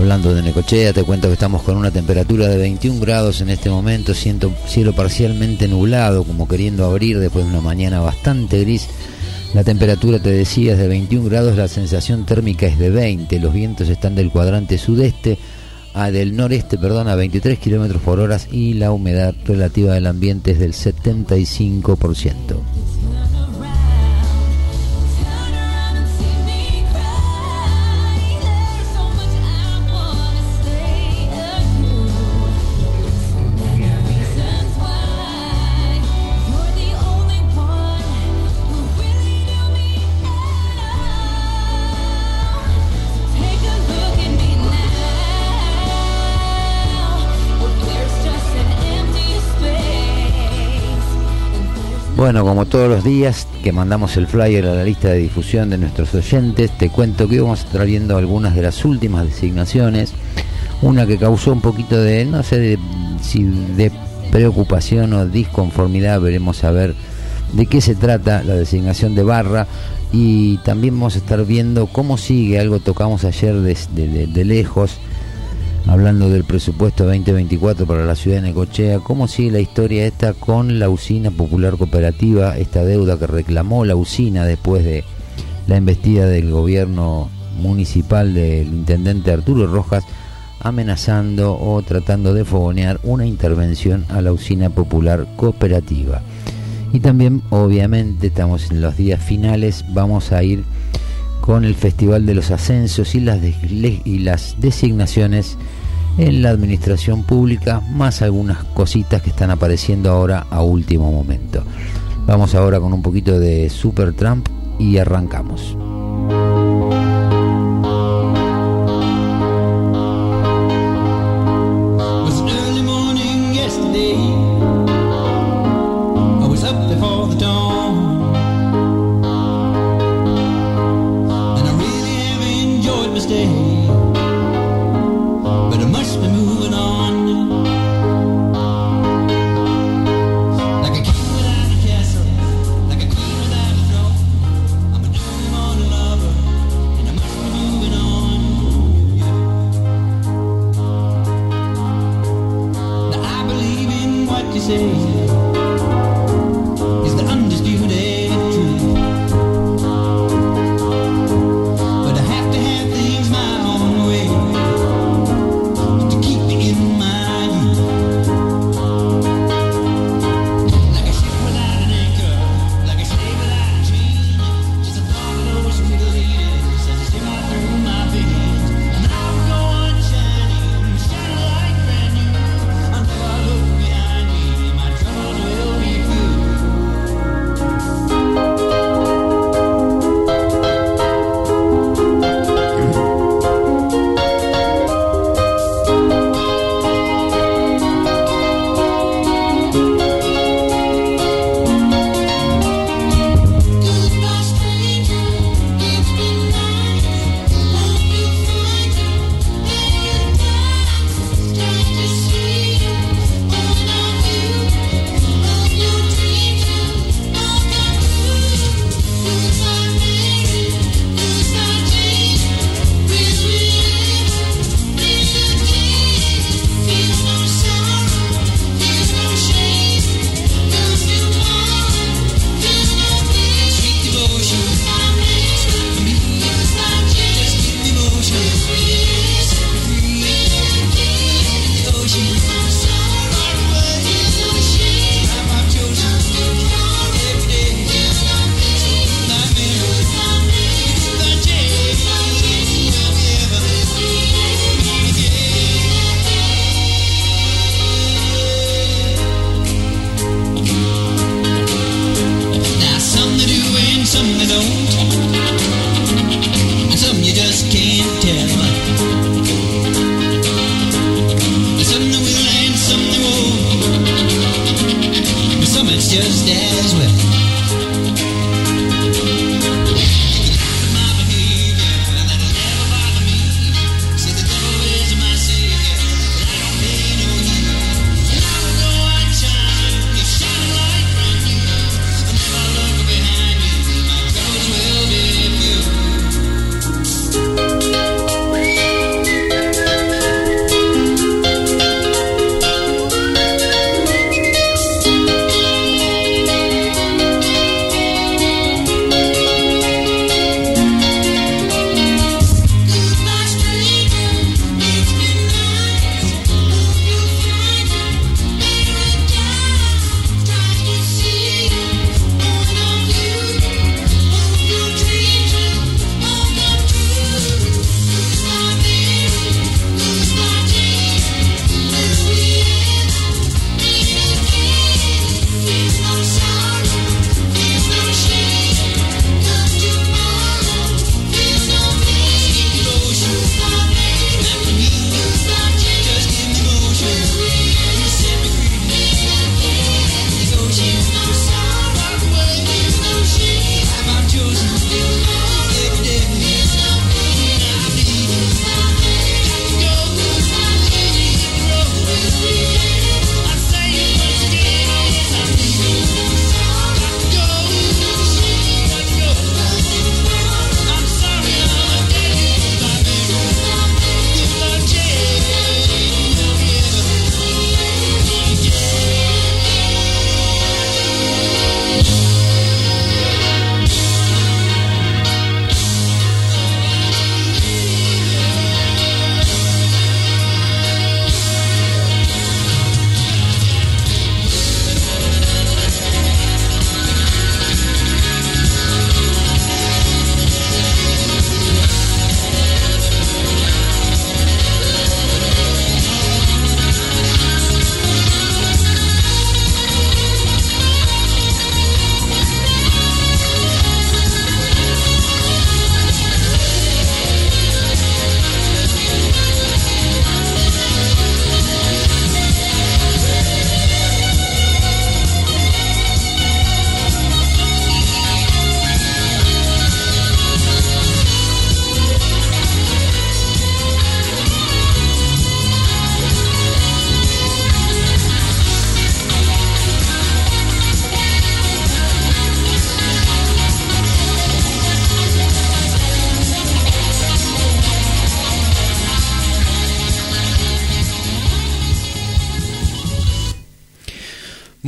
Hablando de Necochea, te cuento que estamos con una temperatura de 21 grados en este momento, siento cielo parcialmente nublado, como queriendo abrir después de una mañana bastante gris. La temperatura, te decía, es de 21 grados, la sensación térmica es de 20, los vientos están del cuadrante sudeste a del noreste, perdón, a 23 kilómetros por hora y la humedad relativa del ambiente es del 75%. Bueno, como todos los días que mandamos el flyer a la lista de difusión de nuestros oyentes, te cuento que vamos viendo algunas de las últimas designaciones. Una que causó un poquito de, no sé de, si de preocupación o disconformidad, veremos a ver de qué se trata la designación de Barra y también vamos a estar viendo cómo sigue, algo tocamos ayer de lejos, hablando del presupuesto 2024 para la ciudad de Necochea, ¿cómo sigue la historia esta con la usina popular cooperativa, esta deuda que reclamó la usina después de la embestida del gobierno municipal del intendente Arturo Rojas, amenazando o tratando de fogonear una intervención a la usina popular cooperativa? Y también, obviamente, estamos en los días finales, vamos a ir con el Festival de los Ascensos y las, y las designaciones en la administración pública, más algunas cositas que están apareciendo ahora a último momento. Vamos ahora con un poquito de Super Trump y arrancamos.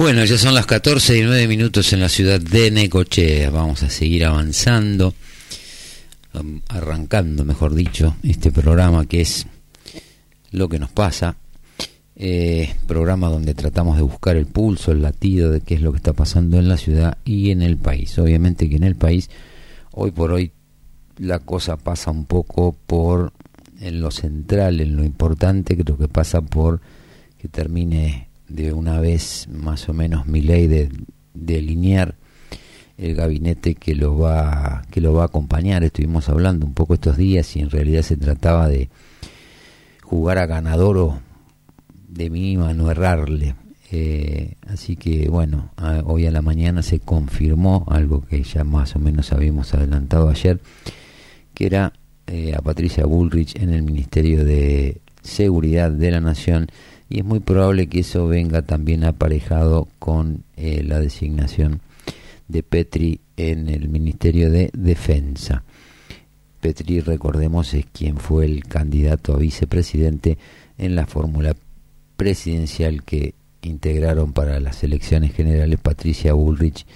Bueno, ya son las 14 y 9 minutos en la ciudad de Necochea. Vamos a seguir avanzando, arrancando, mejor dicho, este programa que es Lo que nos pasa. Eh, programa donde tratamos de buscar el pulso, el latido de qué es lo que está pasando en la ciudad y en el país. Obviamente que en el país, hoy por hoy, la cosa pasa un poco por en lo central, en lo importante, creo que pasa por que termine de una vez más o menos mi ley de, delinear el gabinete que lo va que lo va a acompañar. Estuvimos hablando un poco estos días y en realidad se trataba de jugar a ganador o de mínima no errarle. Eh, así que bueno hoy a la mañana se confirmó algo que ya más o menos habíamos adelantado ayer que era eh, a Patricia Bullrich en el Ministerio de Seguridad de la Nación y es muy probable que eso venga también aparejado con eh, la designación de Petri en el Ministerio de Defensa. Petri, recordemos, es quien fue el candidato a vicepresidente en la fórmula presidencial que integraron para las elecciones generales Patricia Bullrich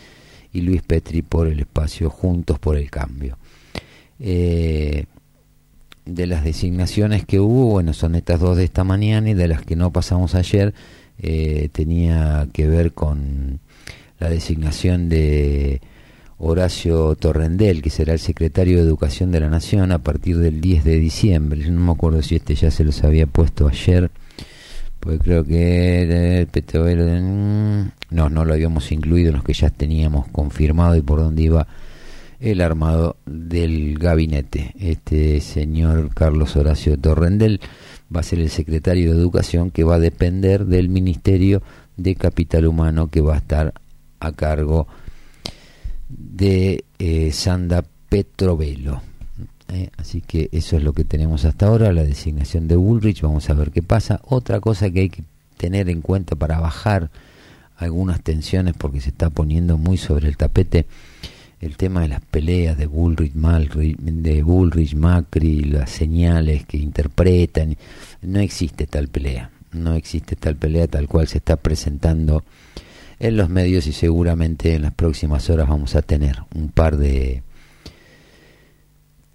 y Luis Petri por el espacio Juntos por el Cambio. Eh, de las designaciones que hubo, bueno, son estas dos de esta mañana y de las que no pasamos ayer, eh, tenía que ver con la designación de Horacio Torrendel, que será el secretario de Educación de la Nación a partir del 10 de diciembre. No me acuerdo si este ya se los había puesto ayer, porque creo que el mm, no, no lo habíamos incluido en los que ya teníamos confirmado y por dónde iba el armado del gabinete. Este señor Carlos Horacio Torrendel va a ser el secretario de Educación que va a depender del Ministerio de Capital Humano que va a estar a cargo de eh, Sanda Petrovelo. Eh, así que eso es lo que tenemos hasta ahora, la designación de Bullrich, vamos a ver qué pasa. Otra cosa que hay que tener en cuenta para bajar algunas tensiones porque se está poniendo muy sobre el tapete el tema de las peleas de Bullrich, Malri, de Bullrich, Macri, las señales que interpretan, no existe tal pelea, no existe tal pelea tal cual se está presentando en los medios y seguramente en las próximas horas vamos a tener un par de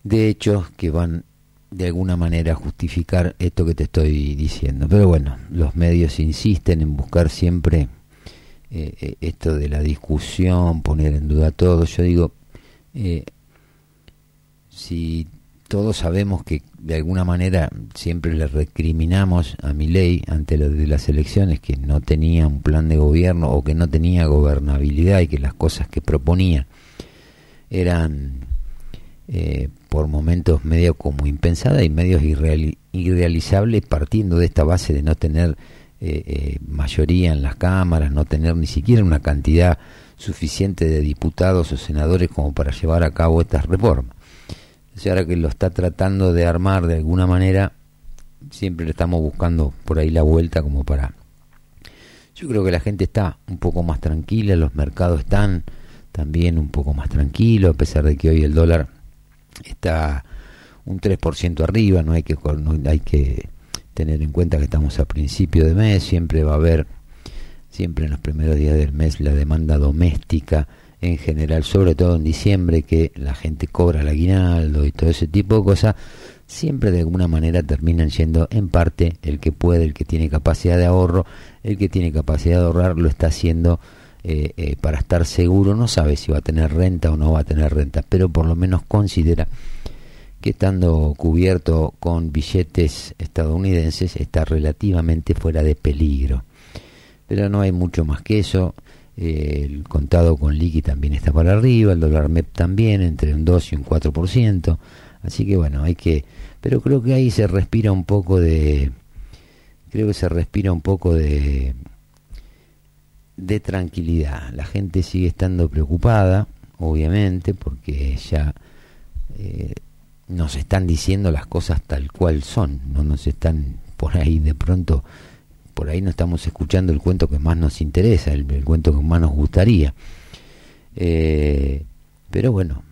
de hechos que van de alguna manera a justificar esto que te estoy diciendo. Pero bueno, los medios insisten en buscar siempre eh, eh, esto de la discusión, poner en duda todo. Yo digo, eh, si todos sabemos que de alguna manera siempre le recriminamos a mi ley ante de las elecciones que no tenía un plan de gobierno o que no tenía gobernabilidad y que las cosas que proponía eran por momentos medio como impensadas y medios irrealizables partiendo de esta base de no tener eh, eh, mayoría en las cámaras, no tener ni siquiera una cantidad suficiente de diputados o senadores como para llevar a cabo estas reformas. O ahora que lo está tratando de armar de alguna manera, siempre estamos buscando por ahí la vuelta como para... Yo creo que la gente está un poco más tranquila, los mercados están también un poco más tranquilos, a pesar de que hoy el dólar está un 3% arriba, no hay que, no hay que tener en cuenta que estamos a principio de mes, siempre va a haber, siempre en los primeros días del mes, la demanda doméstica en general, sobre todo en diciembre, que la gente cobra el aguinaldo y todo ese tipo de cosas, siempre de alguna manera terminan yendo en parte el que puede, el que tiene capacidad de ahorro, el que tiene capacidad de ahorrar lo está haciendo eh, eh, para estar seguro, no sabe si va a tener renta o no va a tener renta, pero por lo menos considera que estando cubierto con billetes estadounidenses está relativamente fuera de peligro. Pero no hay mucho más que eso. el contado con liqui también está para arriba, el dólar MEP también, entre un 2 y un 4%. Así que bueno, hay que... Pero creo que ahí se respira un poco de... Creo que se respira un poco de... de tranquilidad. La gente sigue estando preocupada, obviamente, porque ya... Eh, nos están diciendo las cosas tal cual son, no nos están por ahí de pronto, por ahí no estamos escuchando el cuento que más nos interesa, el, cuento que más nos gustaría. Eh, pero bueno,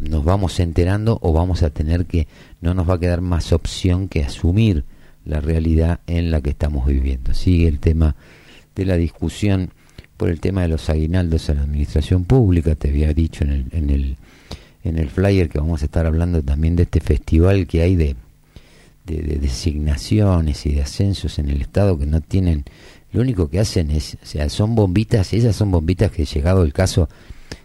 nos vamos enterando o vamos a tener que, no nos va a quedar más opción que asumir la realidad en la que estamos viviendo. Sigue el tema de la discusión por el tema de los aguinaldos a la administración pública, te había dicho en el, en el, en el flyer que vamos a estar hablando también de este festival que hay de, de, designaciones y de ascensos en el Estado que no tienen, lo único que hacen es, o sea, son bombitas, esas son bombitas que llegado el caso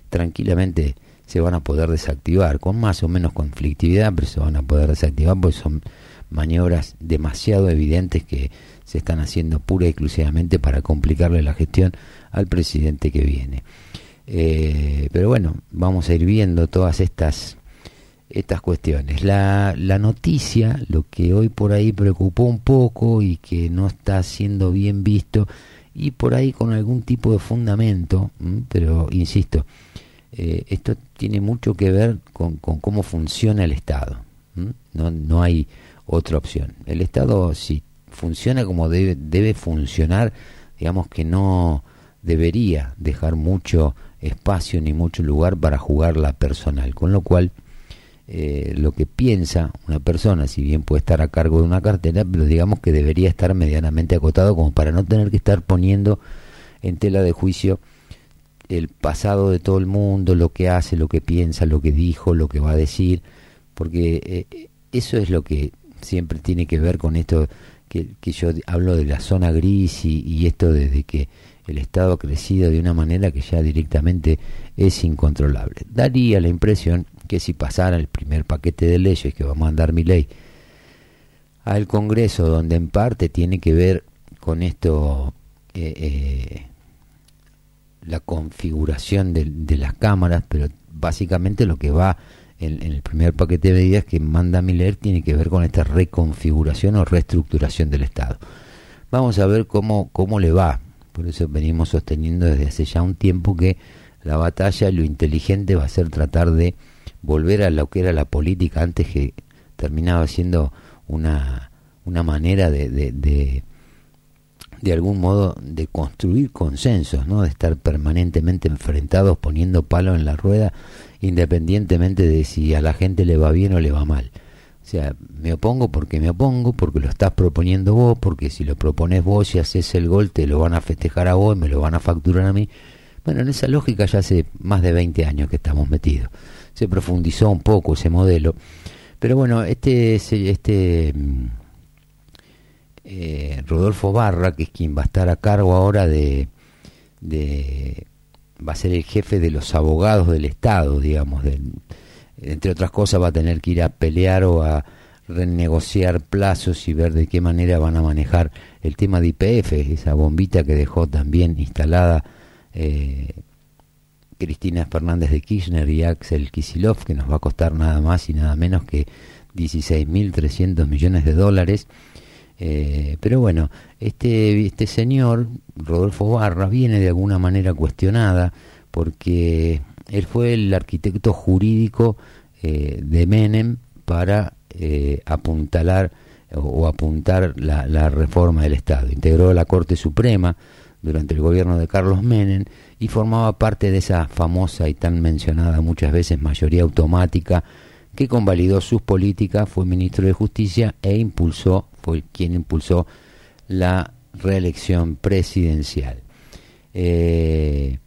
tranquilamente se van a poder desactivar, con más o menos conflictividad, pero se van a poder desactivar porque son maniobras demasiado evidentes que se están haciendo pura y exclusivamente para complicarle la gestión al presidente que viene. Eh, pero bueno, vamos a ir viendo todas estas estas cuestiones. La, la noticia, lo que hoy por ahí preocupó un poco y que no está siendo bien visto y por ahí con algún tipo de fundamento, pero insisto, eh, esto tiene mucho que ver con, con cómo funciona el Estado. No, no hay otra opción. El Estado, si funciona como debe, debe funcionar, digamos que no debería dejar mucho espacio ni mucho lugar para jugar la personal. Con lo cual, eh, lo que piensa una persona, si bien puede estar a cargo de una cartera, pero digamos que debería estar medianamente acotado como para no tener que estar poniendo en tela de juicio el pasado de todo el mundo, lo que hace, lo que piensa, lo que dijo, lo que va a decir, porque eh, eso es lo que siempre tiene que ver con esto que, yo hablo de la zona gris y, y esto desde que el Estado ha crecido de una manera que ya directamente es incontrolable. Daría la impresión que si pasara el primer paquete de leyes que va a mandar mi ley al Congreso, donde en parte tiene que ver con esto, eh, eh, la configuración de, las cámaras, pero básicamente lo que va en, el primer paquete de medidas que manda Miller tiene que ver con esta reconfiguración o reestructuración del Estado. Vamos a ver cómo, cómo le va. Por eso venimos sosteniendo desde hace ya un tiempo que la batalla, lo inteligente va a ser tratar de volver a lo que era la política antes que terminaba siendo una, una manera de, de, de, algún modo de construir consensos, ¿no? de estar permanentemente enfrentados poniendo palo en la rueda independientemente de si a la gente le va bien o le va mal. O sea, me opongo porque me opongo, porque lo estás proponiendo vos, porque si lo propones vos y haces el gol te lo van a festejar a vos y me lo van a facturar a mí. Bueno, en esa lógica ya hace más de 20 años que estamos metidos se profundizó un poco ese modelo. Pero bueno, este, este eh, Rodolfo Barra, que es quien va a estar a cargo ahora de, de, va a ser el jefe de los abogados del Estado, digamos, entre otras cosas va a tener que ir a pelear o a renegociar plazos y ver de qué manera van a manejar el tema de IPF, esa bombita que dejó también instalada eh, Cristina Fernández de Kirchner y Axel Kisilov, que nos va a costar nada más y nada menos que 16.300 millones de dólares. Eh, pero bueno, este, este señor, Rodolfo Barra, viene de alguna manera cuestionada porque él fue el arquitecto jurídico eh, de Menem para eh, apuntalar o, apuntar la, reforma del Estado. Integró la Corte Suprema durante el gobierno de Carlos Menem y formaba parte de esa famosa y tan mencionada muchas veces mayoría automática que convalidó sus políticas, fue ministro de Justicia e impulsó, fue quien impulsó la reelección presidencial. Eh,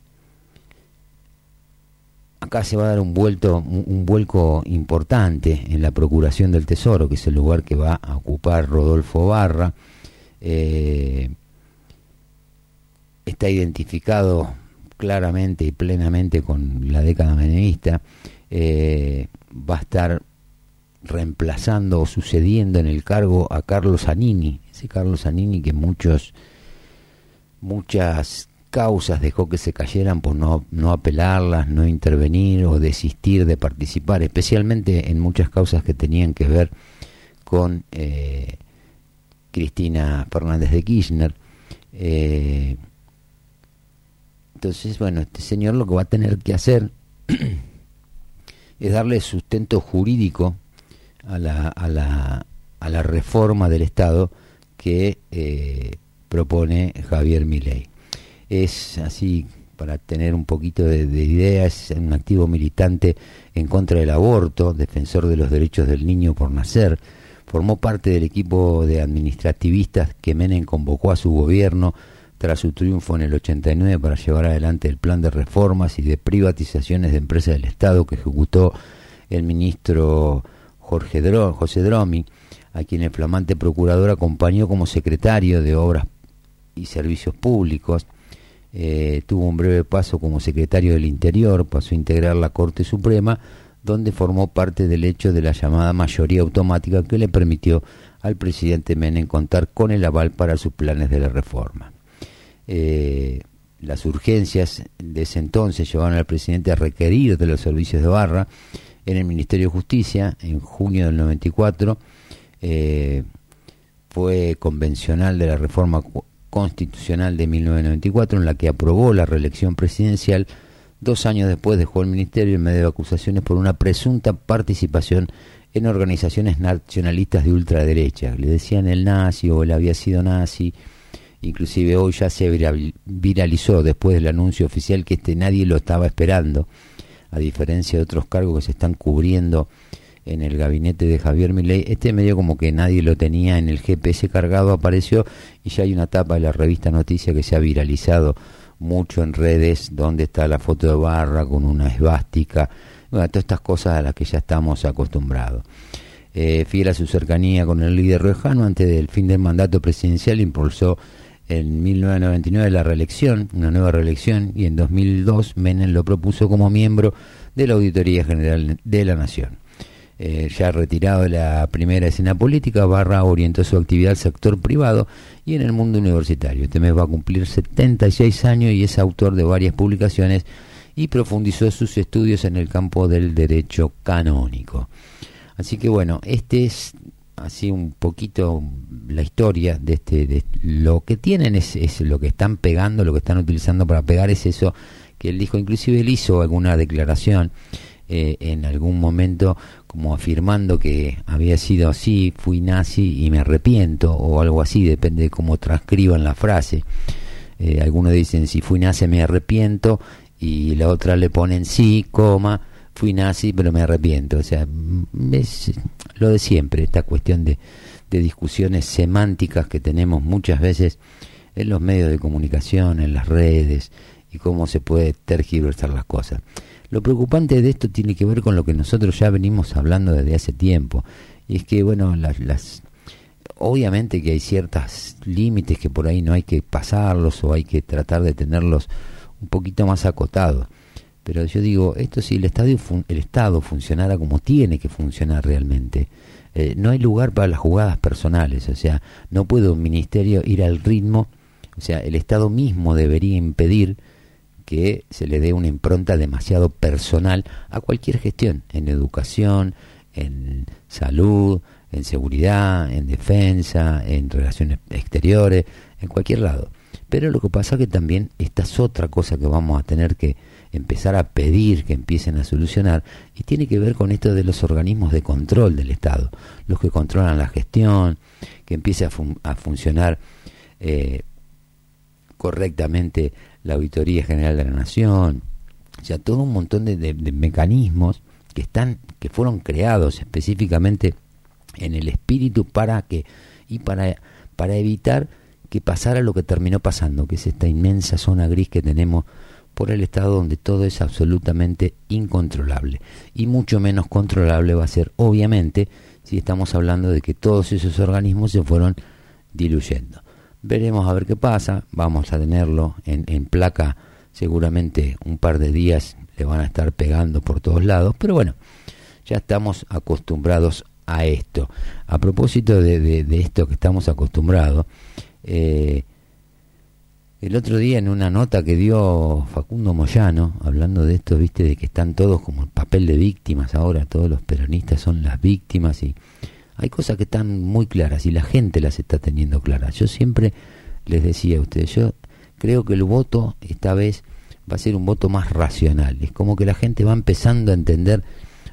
acá se va a dar un vuelto, un, vuelco importante en la procuración del tesoro, que es el lugar que va a ocupar Rodolfo Barra. Eh, está identificado claramente y plenamente con la década menemista, eh, va a estar reemplazando o sucediendo en el cargo a Carlos Anini, ese Carlos Anini que muchos muchas causas dejó que se cayeran por no, no apelarlas, no intervenir o desistir de participar, especialmente en muchas causas que tenían que ver con eh, Cristina Fernández de Kirchner. Eh, entonces, bueno, este señor lo que va a tener que hacer es darle sustento jurídico a la, a la, a la reforma del Estado que eh, propone Javier Milei. Es así, para tener un poquito de, idea, es un activo militante en contra del aborto, defensor de los derechos del niño por nacer, formó parte del equipo de administrativistas que Menem convocó a su gobierno tras su triunfo en el 89 para llevar adelante el plan de reformas y de privatizaciones de empresas del Estado que ejecutó el ministro Jorge José Dromi, a quien el flamante procurador acompañó como secretario de Obras y Servicios Públicos. Eh, tuvo un breve paso como secretario del Interior, pasó a integrar la Corte Suprema, donde formó parte del hecho de la llamada mayoría automática que le permitió al presidente Menem contar con el aval para sus planes de la reforma. Eh, las urgencias de ese entonces llevaron al presidente a requerir de los servicios de barra en el Ministerio de Justicia en junio del 94. Eh, fue convencional de la reforma constitucional de 1994 en la que aprobó la reelección presidencial. Dos años después dejó el ministerio en medio de acusaciones por una presunta participación en organizaciones nacionalistas de ultraderecha. Le decían el nazi o él había sido nazi inclusive hoy ya se viralizó después del anuncio oficial que este nadie lo estaba esperando, a diferencia de otros cargos que se están cubriendo en el gabinete de Javier Milei, este medio como que nadie lo tenía en el GPS cargado apareció y ya hay una tapa de la revista Noticia que se ha viralizado mucho en redes donde está la foto de Barra con una esvástica, bueno, todas estas cosas a las que ya estamos acostumbrados. Eh, su cercanía con el líder rojano, antes del fin del mandato presidencial impulsó en 1999 la reelección, una nueva reelección, y en 2002 Menem lo propuso como miembro de la Auditoría General de la Nación. Eh, ya retirado de la primera escena política, Barra orientó su actividad al sector privado y en el mundo universitario. Este mes va a cumplir 76 años y es autor de varias publicaciones y profundizó sus estudios en el campo del derecho canónico. Así que bueno, este es así un poquito la historia de este de lo que tienen es, es, lo que están pegando lo que están utilizando para pegar es eso que él dijo inclusive él hizo alguna declaración eh, en algún momento como afirmando que había sido así fui nazi y me arrepiento o algo así depende de cómo transcriban la frase eh, algunos dicen si fui nazi me arrepiento y la otra le ponen sí coma fui nazi, pero me arrepiento. O sea, es lo de siempre, esta cuestión de, de discusiones semánticas que tenemos muchas veces en los medios de comunicación, en las redes, y cómo se puede tergiversar las cosas. Lo preocupante de esto tiene que ver con lo que nosotros ya venimos hablando desde hace tiempo, y es que, bueno, las, las obviamente que hay ciertos límites que por ahí no hay que pasarlos o hay que tratar de tenerlos un poquito más acotados. Pero yo digo, esto si el, estadio el Estado funcionara como tiene que funcionar realmente, eh, no hay lugar para las jugadas personales, o sea, no puede un ministerio ir al ritmo, o sea, el Estado mismo debería impedir que se le dé una impronta demasiado personal a cualquier gestión, en educación, en salud, en seguridad, en defensa, en relaciones exteriores, en cualquier lado. Pero lo que pasa es que también esta es otra cosa que vamos a tener que empezar a pedir que empiecen a solucionar y tiene que ver con esto de los organismos de control del Estado, los que controlan la gestión, que empiece a, a funcionar eh, correctamente la Auditoría General de la Nación, o sea, todo un montón de, de mecanismos que están, que fueron creados específicamente en el espíritu para que y para para evitar que pasara lo que terminó pasando, que es esta inmensa zona gris que tenemos por el estado donde todo es absolutamente incontrolable. Y mucho menos controlable va a ser, obviamente, si estamos hablando de que todos esos organismos se fueron diluyendo. Veremos a ver qué pasa, vamos a tenerlo en, en placa. Seguramente un par de días le van a estar pegando por todos lados, pero bueno, ya estamos acostumbrados a esto. A propósito de, de, esto que estamos acostumbrados, eh, el otro día en una nota que dio Facundo Moyano, hablando de esto, viste, de que están todos como el papel de víctimas ahora, todos los peronistas son las víctimas y hay cosas que están muy claras y la gente las está teniendo claras. Yo siempre les decía a ustedes, yo creo que el voto esta vez va a ser un voto más racional. Es como que la gente va empezando a entender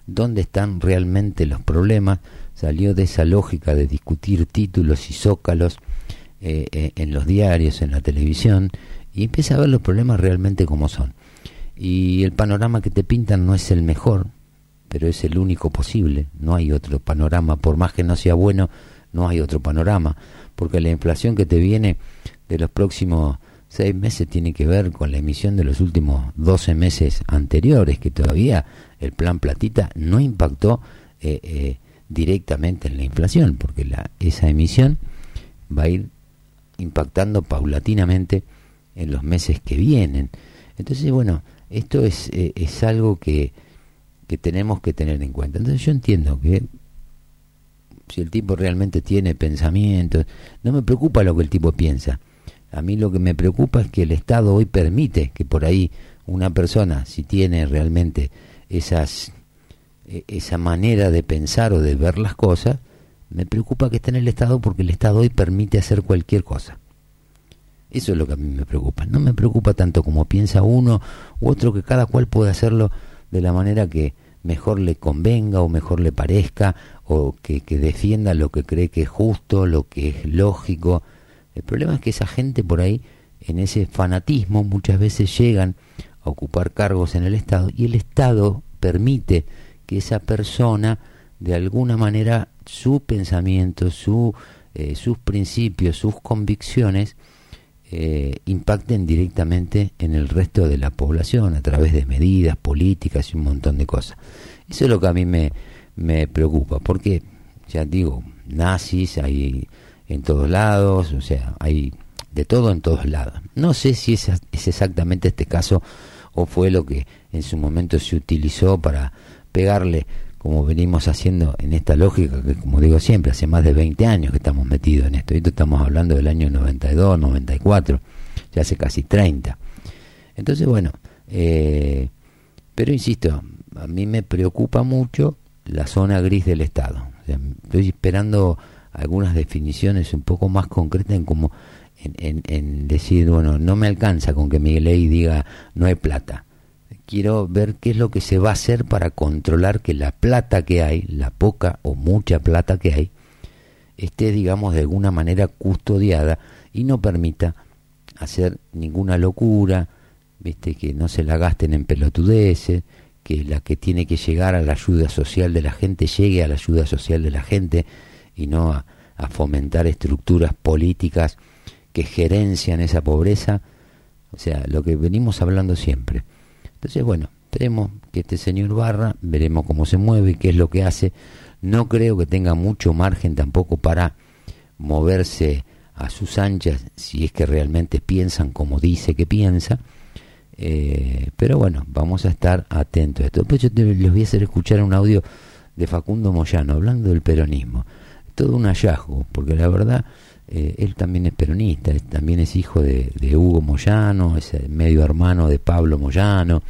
dónde están realmente los problemas. Salió de esa lógica de discutir títulos y zócalos eh, eh, en los diarios, en la televisión, y empieza a ver los problemas realmente como son. Y el panorama que te pintan no es el mejor, pero es el único posible. No hay otro panorama, por más que no sea bueno, no hay otro panorama, porque la inflación que te viene de los próximos seis meses tiene que ver con la emisión de los últimos 12 meses anteriores, que todavía el plan platita no impactó eh, eh, directamente en la inflación, porque la, esa emisión va a ir impactando paulatinamente en los meses que vienen. Entonces, bueno, esto es, eh, es algo que, que tenemos que tener en cuenta. Entonces yo entiendo que si el tipo realmente tiene pensamientos, no me preocupa lo que el tipo piensa. A mí lo que me preocupa es que el Estado hoy permite que por ahí una persona, si tiene realmente esas, e, esa manera de pensar o de ver las cosas, me preocupa que esté en el Estado porque el Estado hoy permite hacer cualquier cosa. Eso es lo que a mí me preocupa. No me preocupa tanto como piensa uno u otro, que cada cual puede hacerlo de la manera que mejor le convenga o mejor le parezca o que, que defienda lo que cree que es justo, lo que es lógico. El problema es que esa gente por ahí, en ese fanatismo, muchas veces llegan a ocupar cargos en el Estado y el Estado permite que esa persona de alguna manera su pensamiento, su, eh, sus principios, sus convicciones eh, impacten directamente en el resto de la población a través de medidas políticas y un montón de cosas. Eso es lo que a mí me, me preocupa, porque, ya digo, nazis hay en todos lados, o sea, hay de todo en todos lados. No sé si es, es exactamente este caso o fue lo que en su momento se utilizó para pegarle como venimos haciendo en esta lógica que como digo siempre hace más de 20 años que estamos metidos en esto, esto estamos hablando del año 92, 94, ya hace casi 30. Entonces bueno, eh, pero insisto, a mí me preocupa mucho la zona gris del Estado. estoy esperando algunas definiciones un poco más concretas en como en, en, decir, bueno, no me alcanza con que Miguel Ley diga no hay plata quiero ver qué es lo que se va a hacer para controlar que la plata que hay, la poca o mucha plata que hay, esté, digamos, de alguna manera custodiada y no permita hacer ninguna locura, viste que no se la gasten en pelotudeces, que la que tiene que llegar a la ayuda social de la gente llegue a la ayuda social de la gente y no a, a fomentar estructuras políticas que gerencian esa pobreza, o sea, lo que venimos hablando siempre. Entonces, bueno, tenemos que este señor Barra, veremos cómo se mueve y qué es lo que hace. No creo que tenga mucho margen tampoco para moverse a sus anchas si es que realmente piensan como dice que piensa. Eh, pero bueno, vamos a estar atentos a esto. Después yo les voy a hacer escuchar un audio de Facundo Moyano hablando del peronismo. Todo un hallazgo, porque la verdad eh, él también es peronista, también es hijo de, Hugo Moyano, es medio hermano de Pablo Moyano,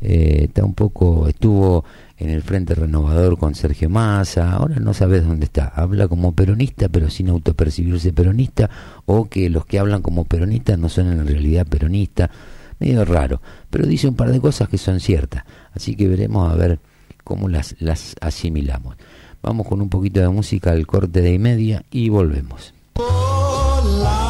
eh, está un poco, estuvo en el Frente Renovador con Sergio Massa, ahora no sabes dónde está, habla como peronista pero sin autopercibirse peronista, o que los que hablan como peronistas no son en realidad peronistas, medio raro, pero dice un par de cosas que son ciertas, así que veremos a ver cómo las, las asimilamos. Vamos con un poquito de música al corte de y media y volvemos. Cominciavo a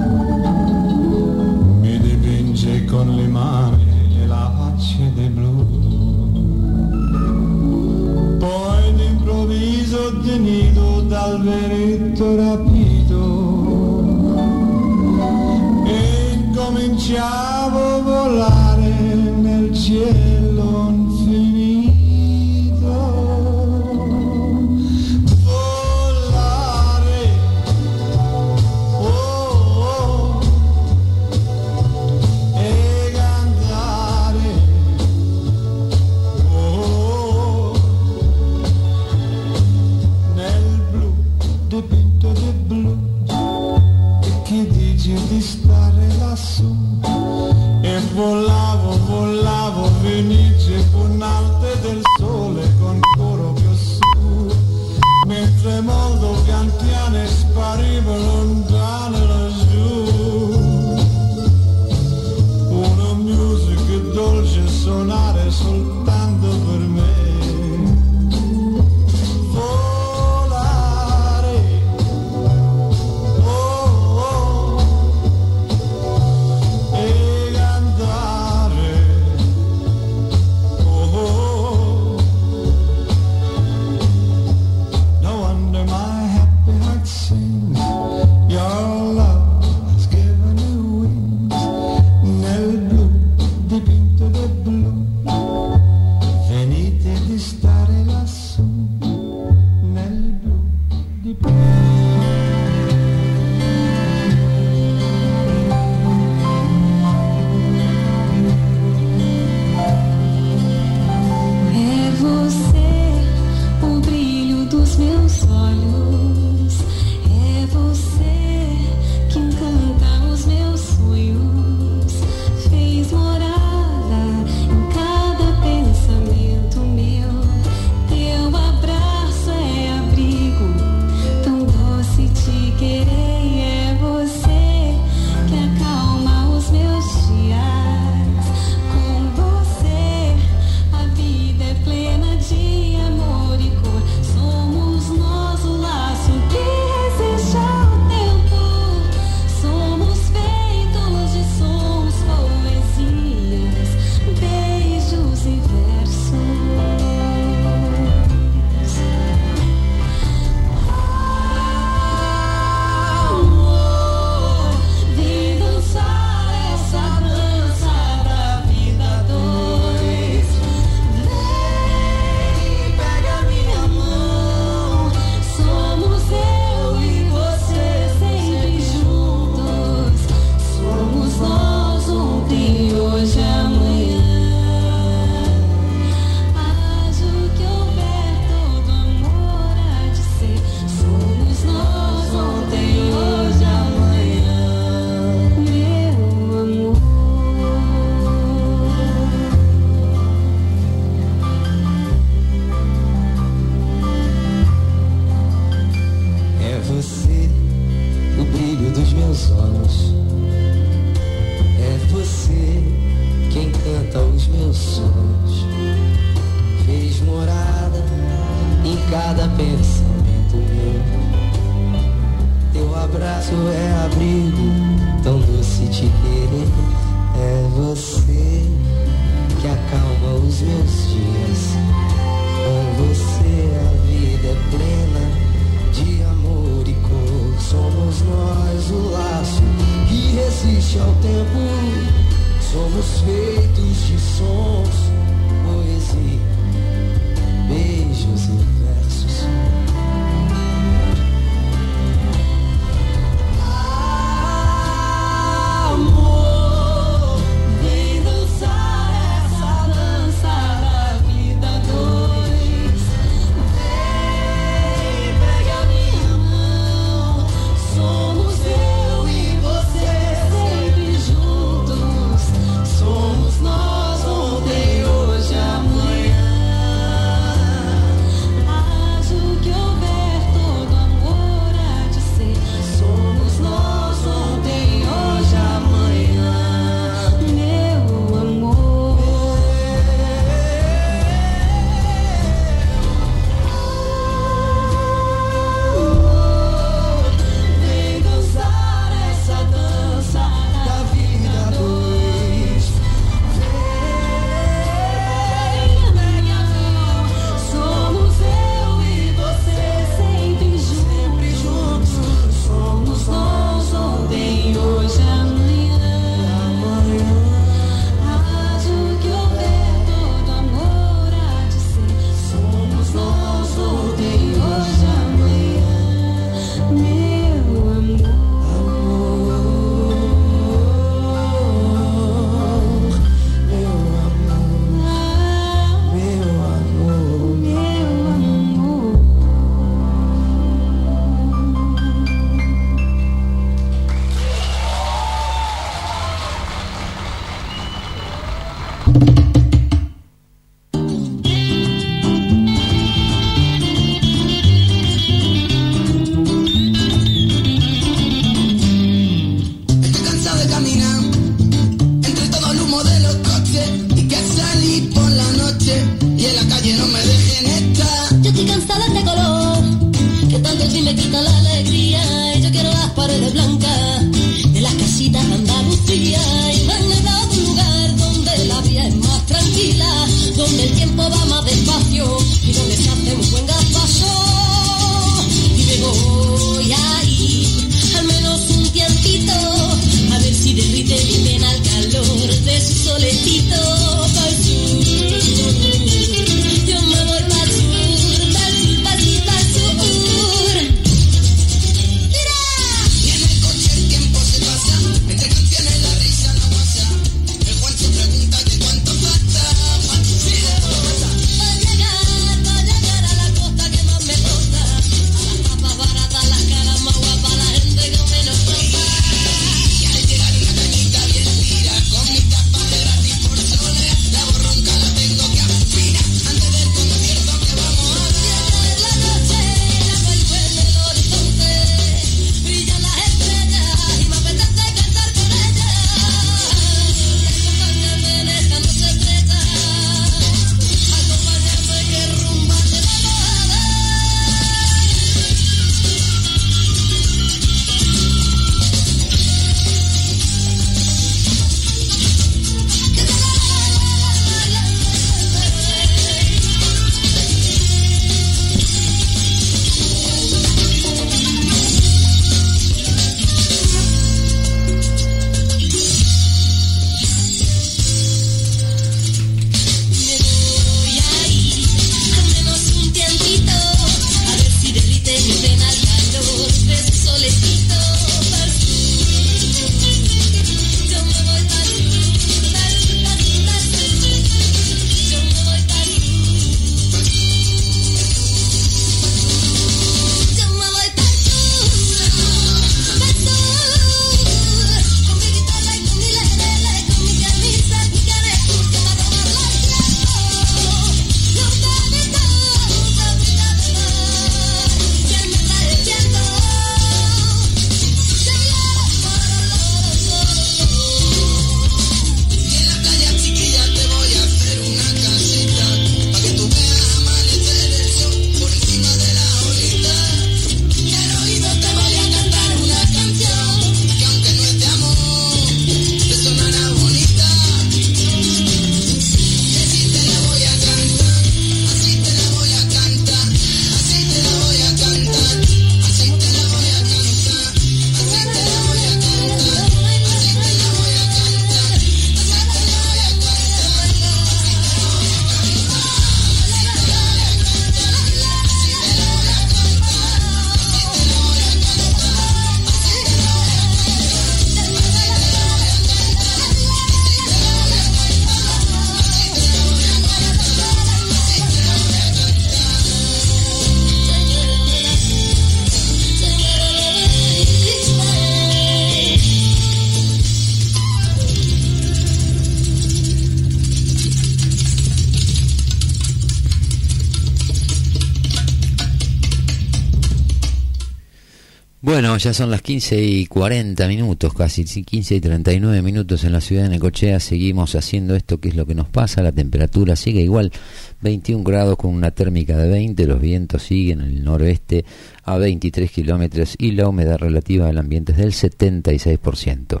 Bueno, ya son las 15 y 40 minutos, casi 15 y 39 minutos en la ciudad de Necochea. Seguimos haciendo esto, que es lo que nos pasa. La temperatura sigue igual, 21 grados con una térmica de 20. Los vientos siguen en el noroeste a 23 kilómetros y la humedad relativa del ambiente es del 76%.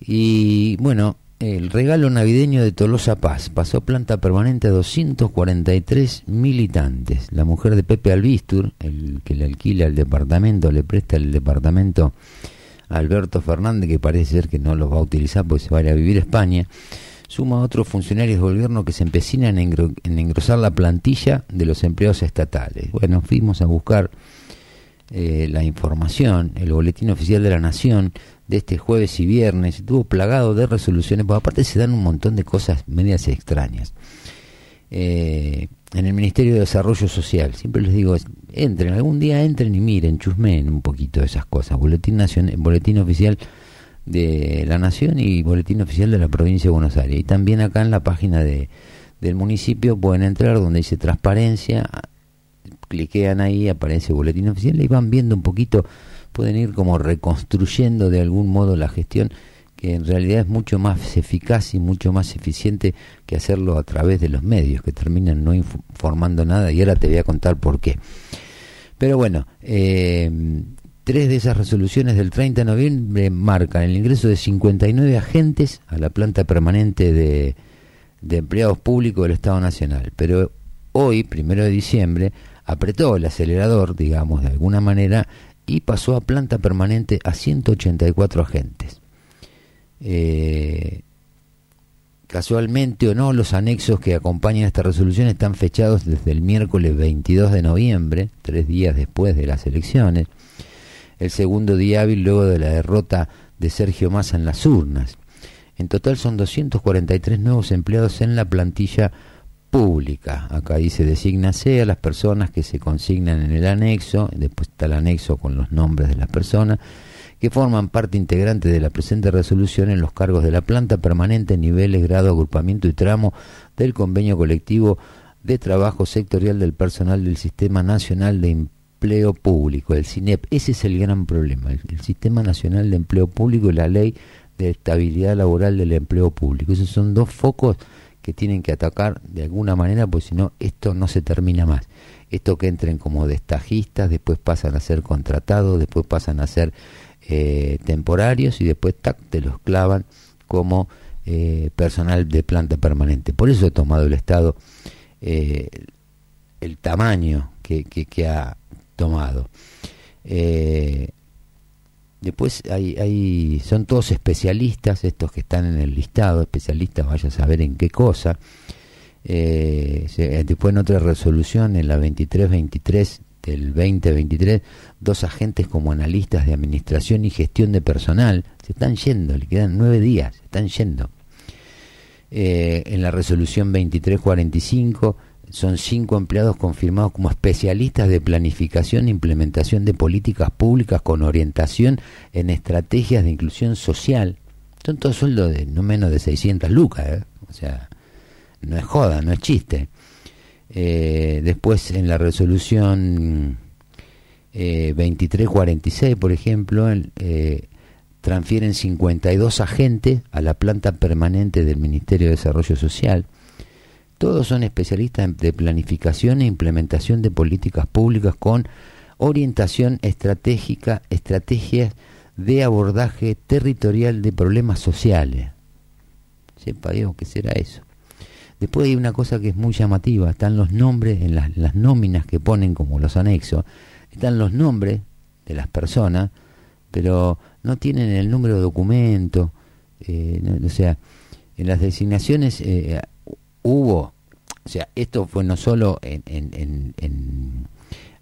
Y bueno, el regalo navideño de Tolosa Paz pasó planta permanente a 243 militantes. La mujer de Pepe Albistur, el que le alquila el departamento, le presta el departamento a Alberto Fernández, que parece ser que no lo va a utilizar porque se va a ir a vivir a España, suma a otros funcionarios del gobierno que se empecinan en, engrosar la plantilla de los empleados estatales. Bueno, fuimos a buscar eh, la información, el boletín oficial de la Nación, de este jueves y viernes, estuvo plagado de resoluciones, porque aparte se dan un montón de cosas medias extrañas. Eh, en el Ministerio de Desarrollo Social, siempre les digo, entren, algún día entren y miren, chusmeen un poquito esas cosas. Boletín, nacional, boletín oficial de la Nación y boletín oficial de la provincia de Buenos Aires. Y también acá en la página de, del municipio pueden entrar donde dice transparencia, cliquean ahí, aparece boletín oficial y van viendo un poquito pueden ir como reconstruyendo de algún modo la gestión que en realidad es mucho más eficaz y mucho más eficiente que hacerlo a través de los medios que terminan no informando nada y ahora te voy a contar por qué. Pero bueno, eh, tres de esas resoluciones del 30 de noviembre marcan el ingreso de 59 agentes a la planta permanente de, de empleados públicos del Estado Nacional. Pero hoy, primero de diciembre, apretó el acelerador, digamos, de alguna manera, y pasó a planta permanente a 184 agentes. Eh, casualmente o no, los anexos que acompañan esta resolución están fechados desde el miércoles 22 de noviembre, tres días después de las elecciones, el segundo día hábil luego de la derrota de Sergio Massa en las urnas. En total son 243 nuevos empleados en la plantilla pública. Acá dice designase a las personas que se consignan en el anexo, después está el anexo con los nombres de las personas, que forman parte integrante de la presente resolución en los cargos de la planta permanente, niveles, grado, agrupamiento y tramo del convenio colectivo de trabajo sectorial del personal del Sistema Nacional de Empleo Público, el CINEP. Ese es el gran problema, el, Sistema Nacional de Empleo Público y la Ley de Estabilidad Laboral del Empleo Público. Esos son dos focos que tienen que atacar de alguna manera, pues si no, esto no se termina más. Esto que entren como destajistas, después pasan a ser contratados, después pasan a ser eh, temporarios y después tac, te los clavan como eh, personal de planta permanente. Por eso he tomado el Estado eh, el tamaño que, que ha tomado. Después hay, hay, son todos especialistas, estos que están en el listado, especialistas, vaya a saber en qué cosa. Eh, después en otra resolución, en la 2323 del 2023, dos agentes como analistas de administración y gestión de personal se están yendo, le quedan nueve días, se están yendo. Eh, en la resolución 2345 son cinco empleados confirmados como especialistas de planificación e implementación de políticas públicas con orientación en estrategias de inclusión social. Son todos sueldos de no menos de 600 lucas, ¿eh? o sea, no es joda, no es chiste. Eh, después en la resolución eh, 2346, por ejemplo, eh, transfieren 52 agentes a la planta permanente del Ministerio de Desarrollo Social todos son especialistas de planificación e implementación de políticas públicas con orientación estratégica, estrategias de abordaje territorial de problemas sociales. Sepa Dios qué será eso. Después hay una cosa que es muy llamativa, están los nombres en las, nóminas que ponen como los anexos, están los nombres de las personas, pero no tienen el número de documento, eh, o sea, en las designaciones eh, hubo o sea, esto fue no solo en, en, en,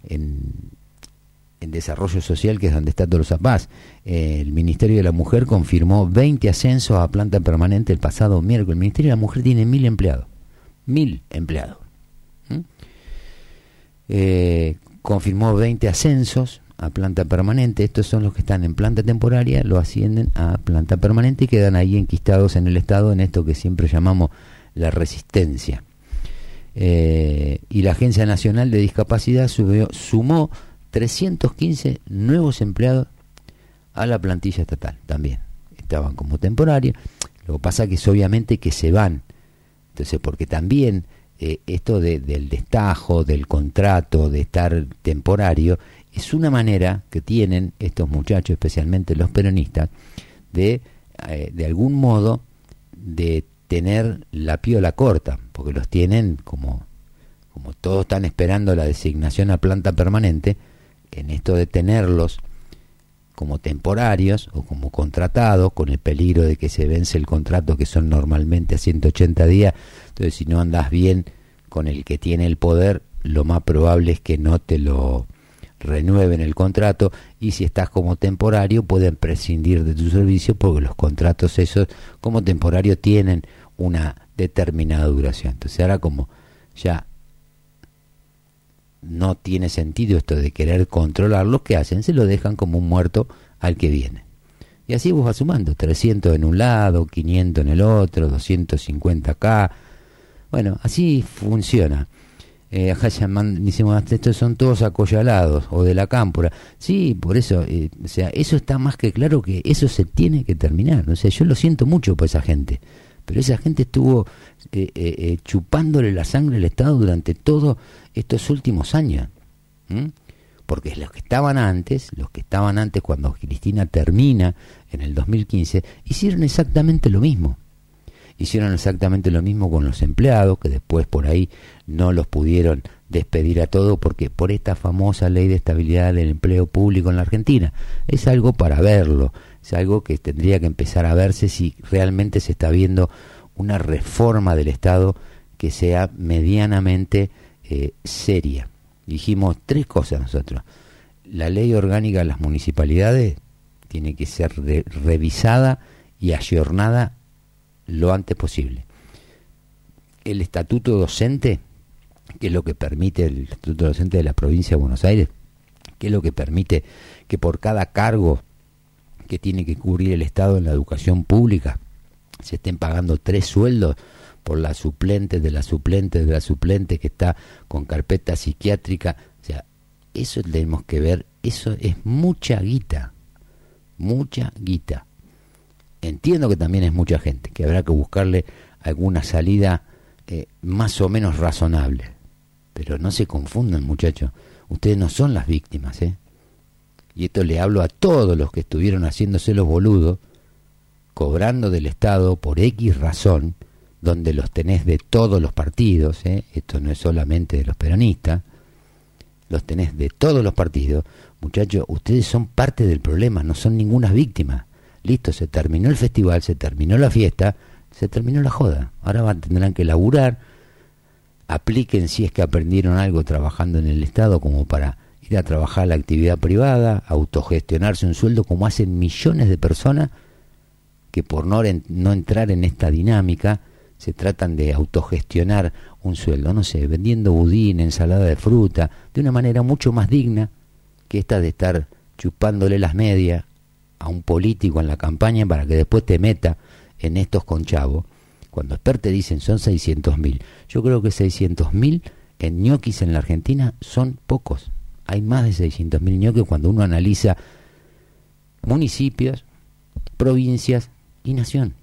en, desarrollo social, que es donde está Tolosa Paz. el Ministerio de la Mujer confirmó 20 ascensos a planta permanente el pasado miércoles. El Ministerio de la Mujer tiene mil empleados. Mil empleados. Eh, confirmó 20 ascensos a planta permanente. Estos son los que están en planta temporaria, lo ascienden a planta permanente y quedan ahí enquistados en el Estado en esto que siempre llamamos la resistencia. Eh, y la Agencia Nacional de Discapacidad sumó 315 nuevos empleados a la plantilla estatal también. Estaban como temporarios. Lo que pasa que es obviamente que se van. Entonces, porque también eh, esto del destajo, del contrato, de estar temporario, es una manera que tienen estos muchachos, especialmente los peronistas, de, eh, de algún modo, de tener la piola corta, porque los tienen como, como todos están esperando la designación a planta permanente, en esto de tenerlos como temporarios o como contratados, con el peligro de que se vence el contrato que son normalmente a 180 días, entonces si no andas bien con el que tiene el poder, lo más probable es que no te lo renueven el contrato y si estás como temporario pueden prescindir de tu servicio porque los contratos esos como temporario tienen una determinada duración. Entonces ahora como ya no tiene sentido esto de querer controlar lo que hacen, se lo dejan como un muerto al que viene. Y así vos vas sumando, 300 en un lado, 500 en el otro, 250 acá. Bueno, así funciona eh, acá llaman, decimos, estos son todos acollalados o de la cámpora. Sí, por eso, eh, o sea, eso está más que claro que eso se tiene que terminar. O sea, yo lo siento mucho por esa gente, pero esa gente estuvo eh, eh, chupándole la sangre al Estado durante todos estos últimos años. Porque los que estaban antes, los que estaban antes cuando Cristina termina en el 2015, hicieron exactamente lo mismo. Hicieron exactamente lo mismo con los empleados, que después por ahí no los pudieron despedir a todos porque por esta famosa ley de estabilidad del empleo público en la Argentina. Es algo para verlo, es algo que tendría que empezar a verse si realmente se está viendo una reforma del Estado que sea medianamente eh, seria. Dijimos tres cosas nosotros. La ley orgánica de las municipalidades tiene que ser revisada y ayornada lo antes posible. El estatuto docente, que es lo que permite el estatuto docente de la provincia de Buenos Aires, que es lo que permite que por cada cargo que tiene que cubrir el Estado en la educación pública se estén pagando tres sueldos por la suplente de la suplente de la suplente que está con carpeta psiquiátrica. O sea, eso tenemos que ver, eso es mucha guita, mucha guita. Entiendo que también es mucha gente, que habrá que buscarle alguna salida eh, más o menos razonable. Pero no se confundan, muchachos. Ustedes no son las víctimas, ¿eh? Y esto le hablo a todos los que estuvieron haciéndose los boludos, cobrando del Estado por X razón, donde los tenés de todos los partidos, ¿eh? esto no es solamente de los peronistas, los tenés de todos los partidos, muchachos, ustedes son parte del problema, no son ninguna víctima listo, se terminó el festival, se terminó la fiesta, se terminó la joda. Ahora van, tendrán que laburar, apliquen si es que aprendieron algo trabajando en el Estado como para ir a trabajar la actividad privada, autogestionarse un sueldo como hacen millones de personas que por no, no entrar en esta dinámica se tratan de autogestionar un sueldo, no sé, vendiendo budín, ensalada de fruta, de una manera mucho más digna que esta de estar chupándole las medias a un político en la campaña para que después te meta en estos conchavos, cuando expertos dicen son 600 mil, yo creo que 600 mil en ñoquis en la Argentina son pocos. Hay más de 600 mil ñoquis cuando uno analiza municipios, provincias y nación.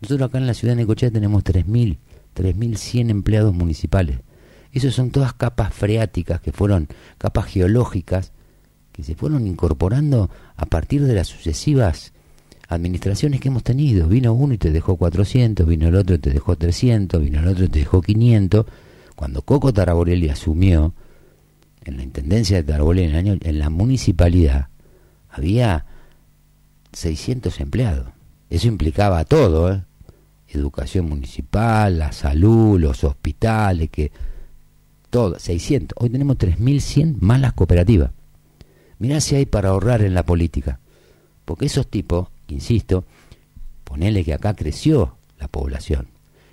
Nosotros acá en la ciudad de Necochea tenemos 3.000, 3.100 empleados municipales. Esas son todas capas freáticas que fueron capas geológicas que se fueron incorporando a partir de las sucesivas administraciones que hemos tenido. Vino uno y te dejó 400, vino el otro y te dejó 300, vino el otro y te dejó 500. Cuando Coco Taraborelli asumió en la intendencia de Taraborelli en, el año, en la municipalidad, había 600 empleados. Eso implicaba todo, ¿eh? educación municipal, la salud, los hospitales, que todo, 600. Hoy tenemos 3.100 más las cooperativas. Mirá si hay para ahorrar en la política. Porque esos tipos, insisto, ponele que acá creció la población.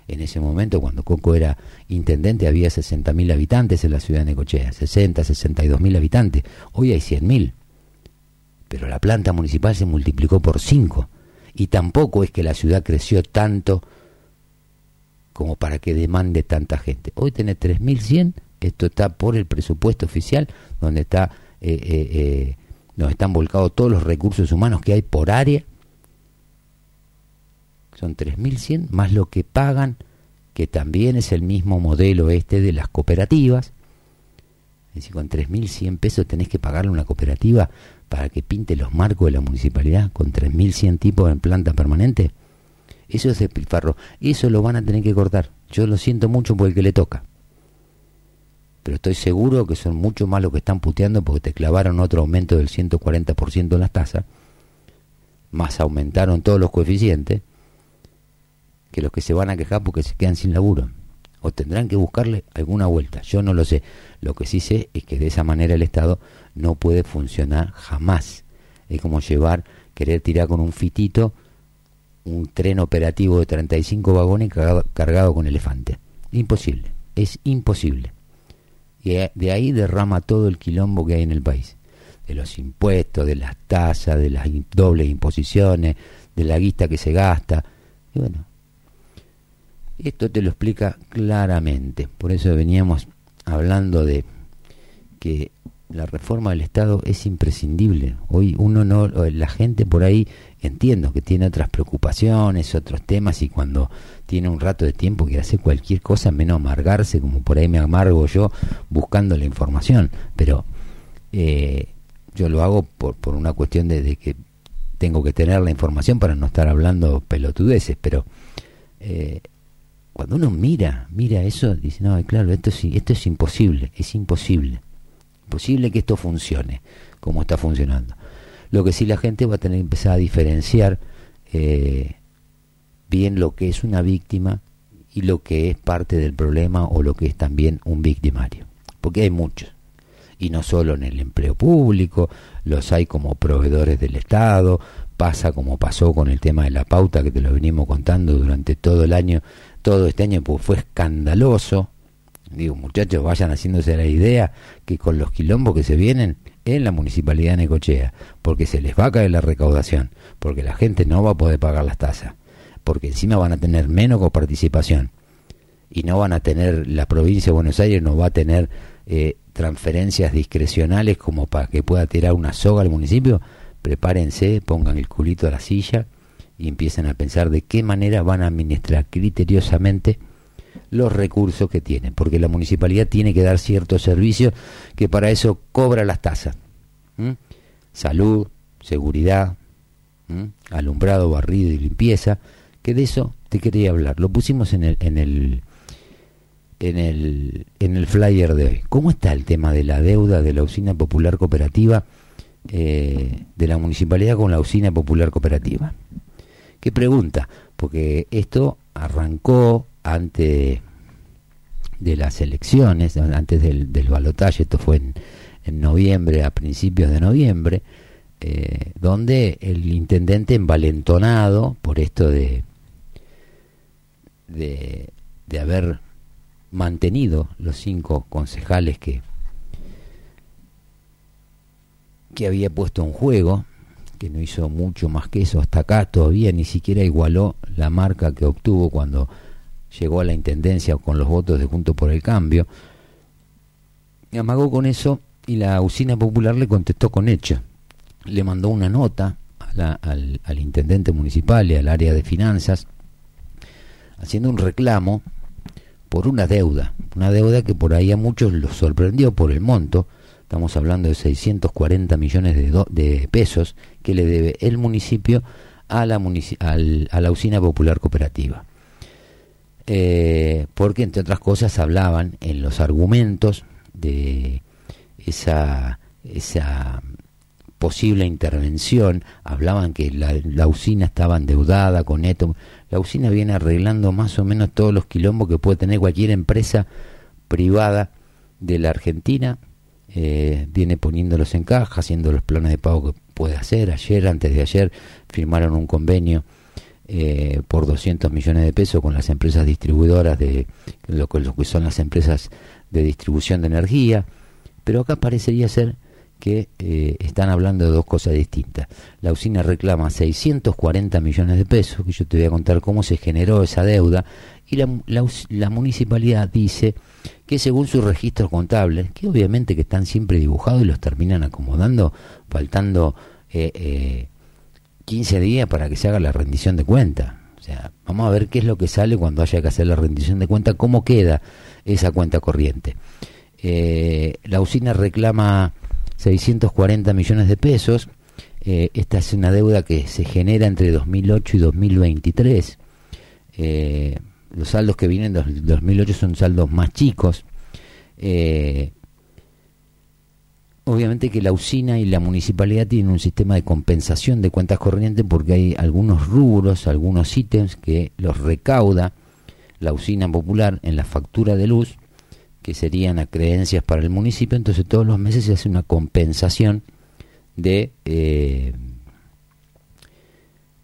En ese momento, cuando Coco era intendente, había 60.000 habitantes en la ciudad de Necochea, 60, 62.000 habitantes. Hoy hay 100.000. Pero la planta municipal se multiplicó por 5. Y tampoco es que la ciudad creció tanto como para que demande tanta gente. Hoy tiene 3.100, esto está por el presupuesto oficial, donde está eh, eh, eh, donde están volcados todos los recursos humanos que hay por área, son 3.100 más lo que pagan, que también es el mismo modelo este de las cooperativas. Es decir, con 3.100 pesos tenés que pagarle a una cooperativa para que pinte los marcos de la municipalidad con 3.100 tipos en planta permanente. Eso es despilfarro. Eso lo van a tener que cortar. Yo lo siento mucho por el que le toca. Pero estoy seguro que son mucho más los que están puteando porque te clavaron otro aumento del 140% en las tasas. Más aumentaron todos los coeficientes que los que se van a quejar porque se quedan sin laburo. O tendrán que buscarle alguna vuelta. Yo no lo sé. Lo que sí sé es que de esa manera el Estado no puede funcionar jamás. Es como llevar, querer tirar con un fitito un tren operativo de 35 vagones cargado, con elefante. Imposible, es imposible. Y de ahí derrama todo el quilombo que hay en el país. De los impuestos, de las tasas, de las dobles imposiciones, de la guista que se gasta. Y bueno, esto te lo explica claramente. Por eso veníamos hablando de que la reforma del Estado es imprescindible. Hoy uno no, la gente por ahí entiendo que tiene otras preocupaciones, otros temas y cuando tiene un rato de tiempo quiere hacer cualquier cosa menos amargarse, como por ahí me amargo yo buscando la información. Pero eh, yo lo hago por, por una cuestión de, que tengo que tener la información para no estar hablando pelotudeces, pero eh, cuando uno mira, mira eso, dice, no, claro, esto, esto es imposible, es imposible posible que esto funcione como está funcionando. Lo que sí la gente va a tener que empezar a diferenciar eh, bien lo que es una víctima y lo que es parte del problema o lo que es también un victimario. Porque hay muchos. Y no solo en el empleo público, los hay como proveedores del Estado, pasa como pasó con el tema de la pauta que te lo venimos contando durante todo el año, todo este año, pues fue escandaloso. Digo, muchachos, vayan haciéndose la idea que con los quilombos que se vienen en la municipalidad de Necochea, porque se les va a caer la recaudación, porque la gente no va a poder pagar las tasas, porque encima van a tener menos coparticipación y no van a tener, la provincia de Buenos Aires no va a tener eh, transferencias discrecionales como para que pueda tirar una soga al municipio, prepárense, pongan el culito a la silla y empiecen a pensar de qué manera van a administrar criteriosamente los recursos que tienen, porque la municipalidad tiene que dar ciertos servicios que para eso cobra las tasas. Salud, seguridad, alumbrado, barrido y limpieza, que de eso te quería hablar. Lo pusimos en el, en el en el en el flyer de hoy. ¿Cómo está el tema de la deuda de la usina popular cooperativa eh, de la municipalidad con la usina popular cooperativa? ¿Qué pregunta? Porque esto arrancó antes de las elecciones, antes del, del balotaje, esto fue en, noviembre, a principios de noviembre, eh, donde el intendente envalentonado por esto de, de, de haber mantenido los cinco concejales que, que había puesto en juego, que no hizo mucho más que eso hasta acá, todavía ni siquiera igualó la marca que obtuvo cuando llegó a la intendencia con los votos de Junto por el Cambio. Y amagó con eso y la usina popular le contestó con hecho. Le mandó una nota al, al intendente municipal y al área de finanzas haciendo un reclamo por una deuda, una deuda que por ahí a muchos los sorprendió por el monto, estamos hablando de 640 millones de, de pesos que le debe el municipio a la, a la usina popular cooperativa. Eh, porque entre otras cosas hablaban en los argumentos de esa, esa posible intervención, hablaban que la, usina estaba endeudada con esto, la usina viene arreglando más o menos todos los quilombos que puede tener cualquier empresa privada de la Argentina, eh, viene poniéndolos en caja, haciendo los planes de pago que puede hacer. Ayer, antes de ayer, firmaron un convenio eh, por 200 millones de pesos con las empresas distribuidoras de lo que, son las empresas de distribución de energía, pero acá parecería ser que eh, están hablando de dos cosas distintas. La usina reclama 640 millones de pesos, que yo te voy a contar cómo se generó esa deuda, y la, la, municipalidad dice que según sus registros contables, que obviamente que están siempre dibujados y los terminan acomodando, faltando eh, 15 eh, días para que se haga la rendición de cuenta. O sea, vamos a ver qué es lo que sale cuando haya que hacer la rendición de cuenta, cómo queda esa cuenta corriente. Eh, la usina reclama 640 millones de pesos. Eh, esta es una deuda que se genera entre 2008 y 2023. Eh, los saldos que vienen del 2008 son saldos más chicos. Eh, obviamente que la usina y la municipalidad tienen un sistema de compensación de cuentas corrientes porque hay algunos rubros, algunos ítems que los recauda la usina popular en la factura de luz que serían a creencias para el municipio, entonces todos los meses se hace una compensación de, eh,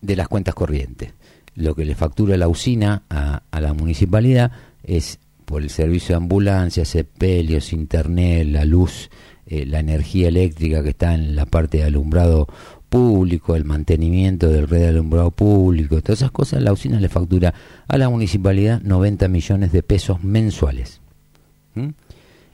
de las cuentas corrientes. Lo que le factura la usina a, la municipalidad es por el servicio de ambulancia, sepelios, internet, la luz, eh, la energía eléctrica que está en la parte de alumbrado público, el mantenimiento del red de alumbrado público, todas esas cosas, la usina le factura a la municipalidad 90 millones de pesos mensuales.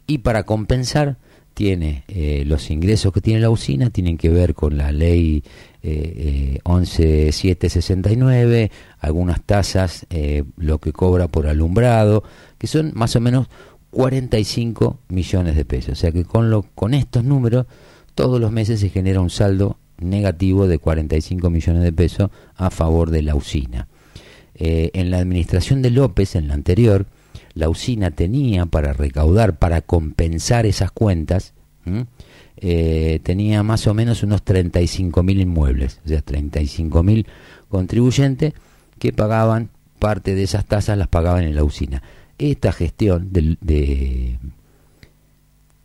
Y para compensar, tiene eh, los ingresos que tiene la usina, tienen que ver con la ley eh, eh, 11769, algunas tasas, eh, lo que cobra por alumbrado, que son más o menos 45 millones de pesos. O sea que con, lo, con estos números, todos los meses se genera un saldo negativo de 45 millones de pesos a favor de la usina. en la administración de López, en la anterior, la usina tenía para recaudar, para compensar esas cuentas, eh, tenía más o menos unos 35.000 inmuebles, o sea, 35.000 contribuyentes que pagaban parte de esas tasas, las pagaban en la usina. Esta gestión de, de,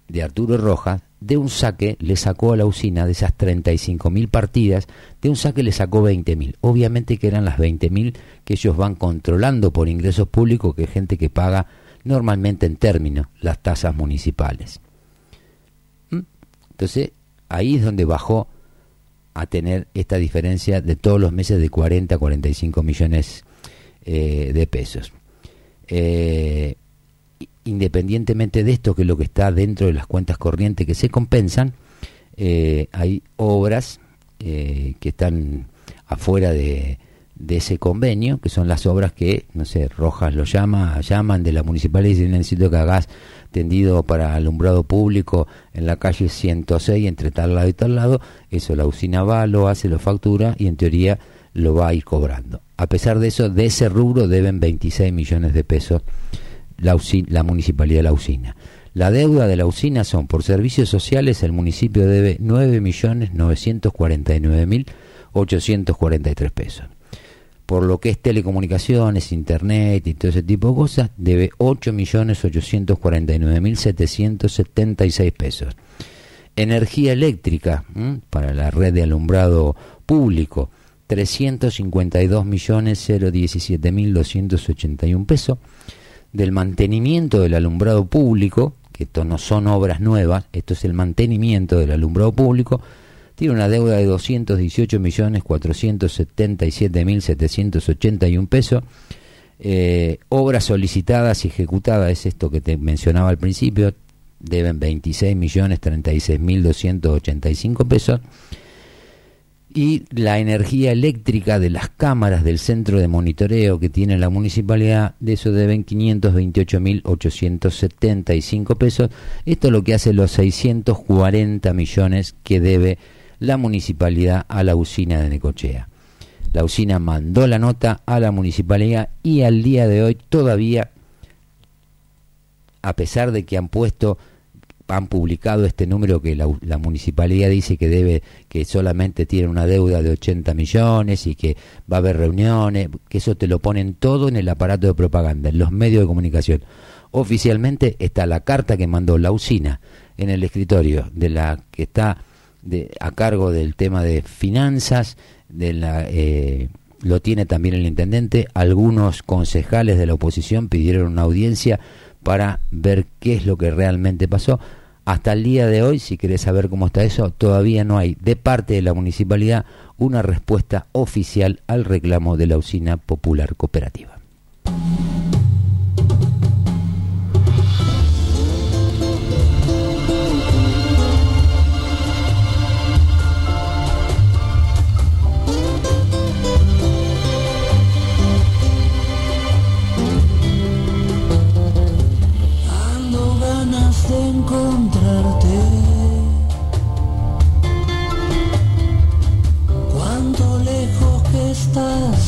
de Arturo Rojas de un saque le sacó a la usina de esas 35.000 partidas, de un saque le sacó 20.000. Obviamente que eran las 20.000 que ellos van controlando por ingresos públicos, que es gente que paga normalmente en términos las tasas municipales. ¿Mm? Entonces, ahí es donde bajó a tener esta diferencia de todos los meses de 40 a 45 millones eh, de pesos. Eh, independientemente de esto, que es lo que está dentro de las cuentas corrientes que se compensan, eh, hay obras eh, que están afuera de, ese convenio, que son las obras que, no sé, Rojas lo llama, llaman de la municipalidad y dicen necesito que hagas tendido para alumbrado público en la calle 106 entre tal lado y tal lado, eso la usina va, lo hace, lo factura y en teoría lo va a ir cobrando. A pesar de eso, de ese rubro deben 26 millones de pesos la, la municipalidad de la usina. La deuda de la usina son por servicios sociales, el municipio debe 9.949.843 pesos. Por lo que es telecomunicaciones, internet y todo ese tipo de cosas, debe 8.849.776 pesos. Energía eléctrica para la red de alumbrado público, 352.017.281 pesos del mantenimiento del alumbrado público, que esto no son obras nuevas, esto es el mantenimiento del alumbrado público, tiene una deuda de 218.477.781 pesos. Eh, obras solicitadas y ejecutadas, es esto que te mencionaba al principio, deben 26.036.285 pesos y la energía eléctrica de las cámaras del centro de monitoreo que tiene la municipalidad, de eso deben 528.875 pesos. Esto es lo que hace los 640 millones que debe la municipalidad a la usina de Necochea. La usina mandó la nota a la municipalidad y al día de hoy todavía, a pesar de que han puesto han publicado este número que la, municipalidad dice que debe que solamente tiene una deuda de 80 millones y que va a haber reuniones, que eso te lo ponen todo en el aparato de propaganda, en los medios de comunicación. Oficialmente está la carta que mandó la usina en el escritorio de la que está de, a cargo del tema de finanzas, de la eh, lo tiene también el intendente, algunos concejales de la oposición pidieron una audiencia para ver qué es lo que realmente pasó. Hasta el día de hoy, si querés saber cómo está eso, todavía no hay de parte de la municipalidad una respuesta oficial al reclamo de la usina popular cooperativa. stars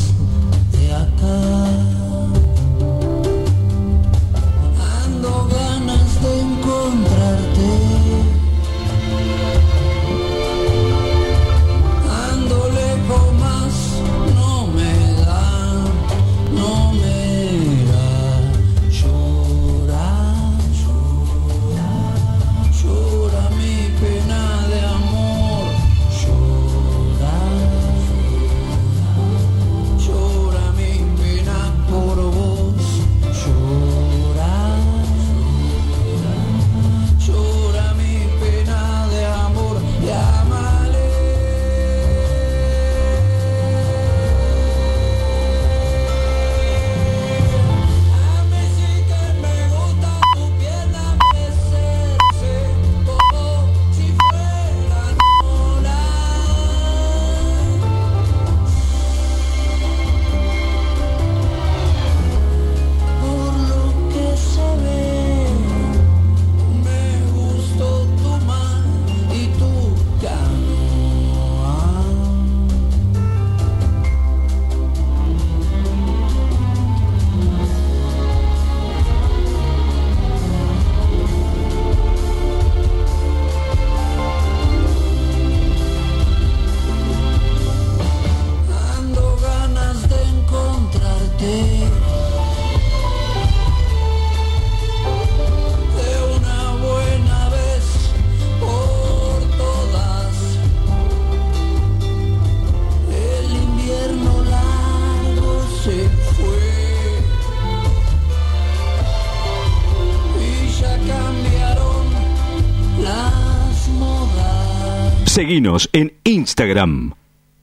En Instagram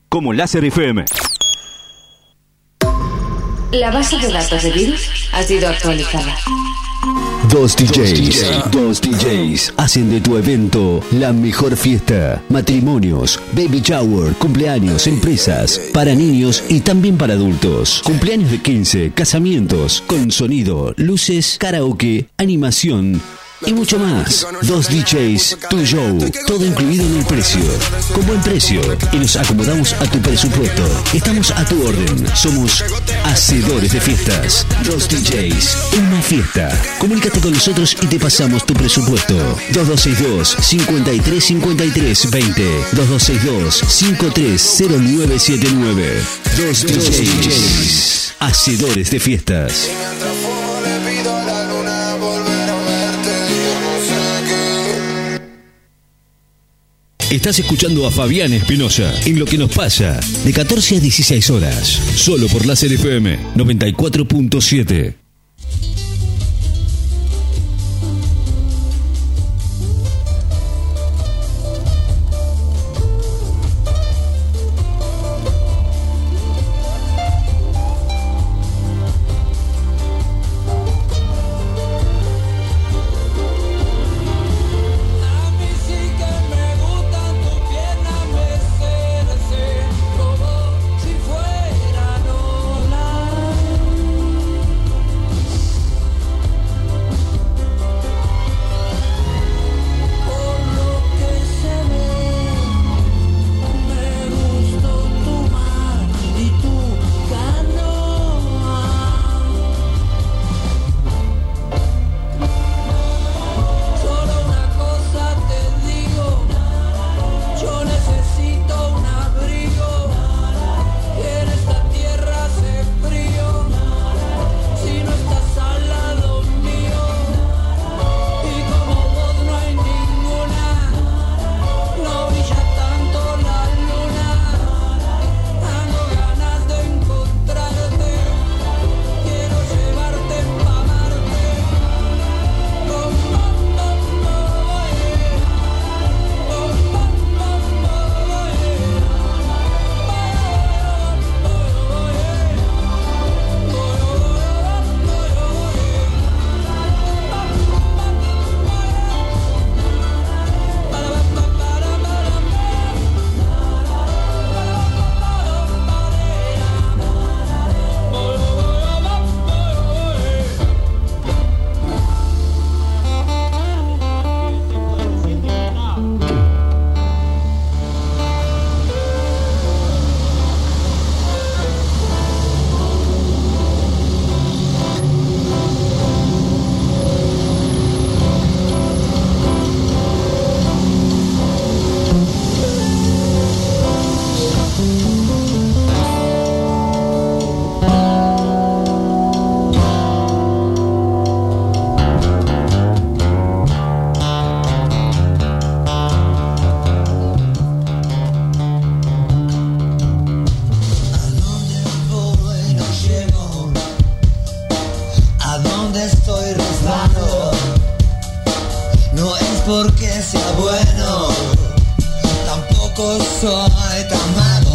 como Láser FM. La base de datos de virus ha sido actualizada. Dos DJs, dos DJs hacen de tu evento la mejor fiesta. Matrimonios, baby shower, cumpleaños, empresas, para niños y también para adultos. Cumpleaños de 15, casamientos, con sonido, luces, karaoke, animación y mucho más. Dos DJs, tu show, todo incluido en el precio. Con buen precio y nos acomodamos a tu presupuesto. Estamos a tu orden. Somos hacedores de fiestas. Dos DJs, una fiesta. Comunícate con nosotros y te pasamos tu presupuesto. 2262 5353 20 2262 530979 Dos DJs, hacedores de fiestas. Estás escuchando a Fabián Espinosa en Lo que nos pasa, de 14 a 16 horas, solo por la FM 94.7. bueno, tampoco soy tan malo,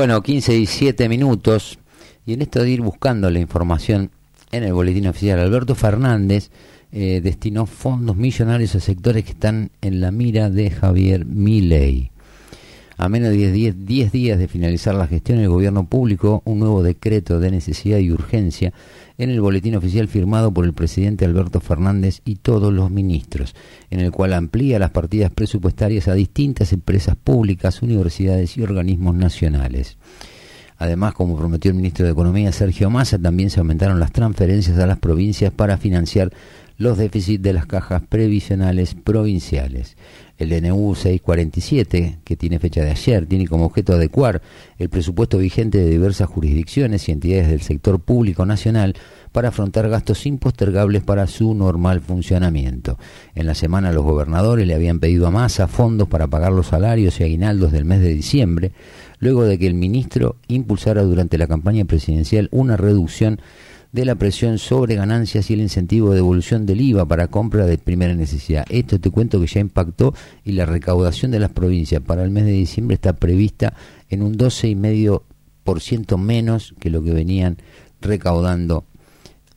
Bueno, 15 y 7 minutos. Y en esto de ir buscando la información en el boletín oficial, Alberto Fernández eh, destinó fondos millonarios a sectores que están en la mira de Javier Milei. A menos de 10, 10 10 días de finalizar la gestión, el gobierno publicó un nuevo decreto de necesidad y urgencia en el boletín oficial firmado por el presidente Alberto Fernández y todos los ministros, en el cual amplía las partidas presupuestarias a distintas empresas públicas, universidades y organismos nacionales. Además, como prometió el ministro de Economía Sergio Massa, también se aumentaron las transferencias a las provincias para financiar los déficits de las cajas previsionales provinciales. El DNU 647, que tiene fecha de ayer, tiene como objeto adecuar el presupuesto vigente de diversas jurisdicciones y entidades del sector público nacional para afrontar gastos impostergables para su normal funcionamiento. En la semana los gobernadores le habían pedido a Massa fondos para pagar los salarios y aguinaldos del mes de diciembre, luego de que el ministro impulsara durante la campaña presidencial una reducción de la presión sobre ganancias y el incentivo de devolución del IVA para compra de primera necesidad. Esto te cuento que ya impactó y la recaudación de las provincias para el mes de diciembre está prevista en un 12,5% menos que lo que venían recaudando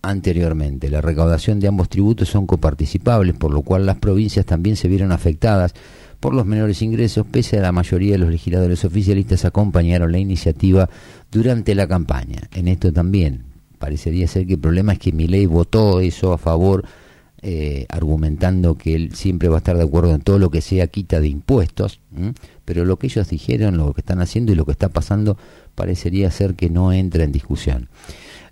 anteriormente. La recaudación de ambos tributos son coparticipables, por lo cual las provincias también se vieron afectadas por los menores ingresos, pese a la mayoría de los legisladores oficialistas acompañaron la iniciativa durante la campaña. En esto también parecería ser que el problema es que mi ley votó eso a favor, eh, argumentando que él siempre va a estar de acuerdo en todo lo que sea quita de impuestos, pero lo que ellos dijeron, lo que están haciendo y lo que está pasando parecería ser que no entra en discusión.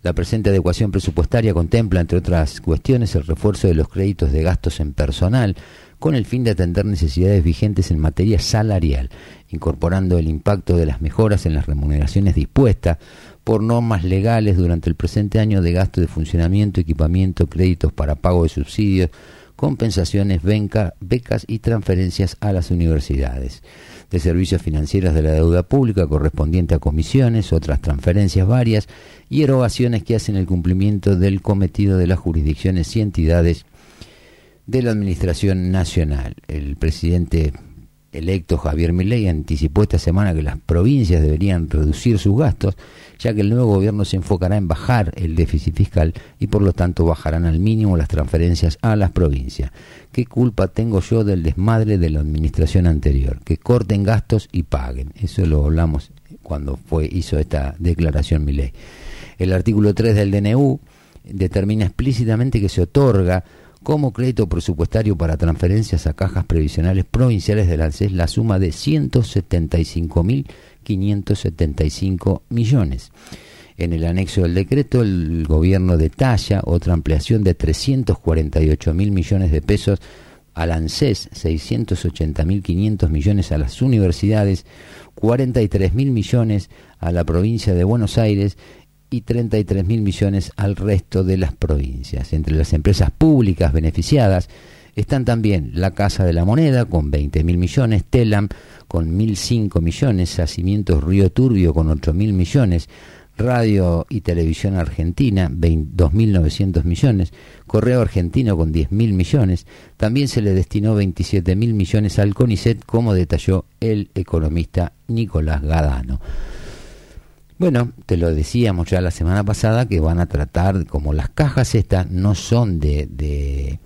La presente adecuación presupuestaria contempla, entre otras cuestiones, el refuerzo de los créditos de gastos en personal, con el fin de atender necesidades vigentes en materia salarial, incorporando el impacto de las mejoras en las remuneraciones dispuestas por normas legales durante el presente año de gasto de funcionamiento, equipamiento, créditos para pago de subsidios, compensaciones, becas y transferencias a las universidades, de servicios financieros de la deuda pública correspondiente a comisiones, otras transferencias varias y erogaciones que hacen el cumplimiento del cometido de las jurisdicciones y entidades de la Administración Nacional. El presidente electo Javier Milei anticipó esta semana que las provincias deberían reducir sus gastos, ya que el nuevo gobierno se enfocará en bajar el déficit fiscal y por lo tanto bajarán al mínimo las transferencias a las provincias. ¿Qué culpa tengo yo del desmadre de la administración anterior? Que corten gastos y paguen. Eso lo hablamos cuando fue hizo esta declaración Milei. El artículo 3 del DNU determina explícitamente que se otorga como crédito presupuestario para transferencias a cajas previsionales provinciales del ANSES la suma de 175.575 millones. En el anexo del decreto, el gobierno detalla otra ampliación de 348 mil millones de pesos al ANSES, 680.500 millones a las universidades, 43 mil millones a la provincia de Buenos Aires y 33 mil millones al resto de las provincias. Entre las empresas públicas beneficiadas están también la Casa de la Moneda con 20 mil millones, Telam con 1.005 millones, Yacimientos Río Turbio con 8 mil millones, Radio y Televisión Argentina 2.900 millones, Correo Argentino con 10 mil millones, también se le destinó 27 mil millones al CONICET como detalló el economista Nicolás Gadano. Bueno, te lo decíamos ya la semana pasada que van a tratar, como las cajas estas no son de, de,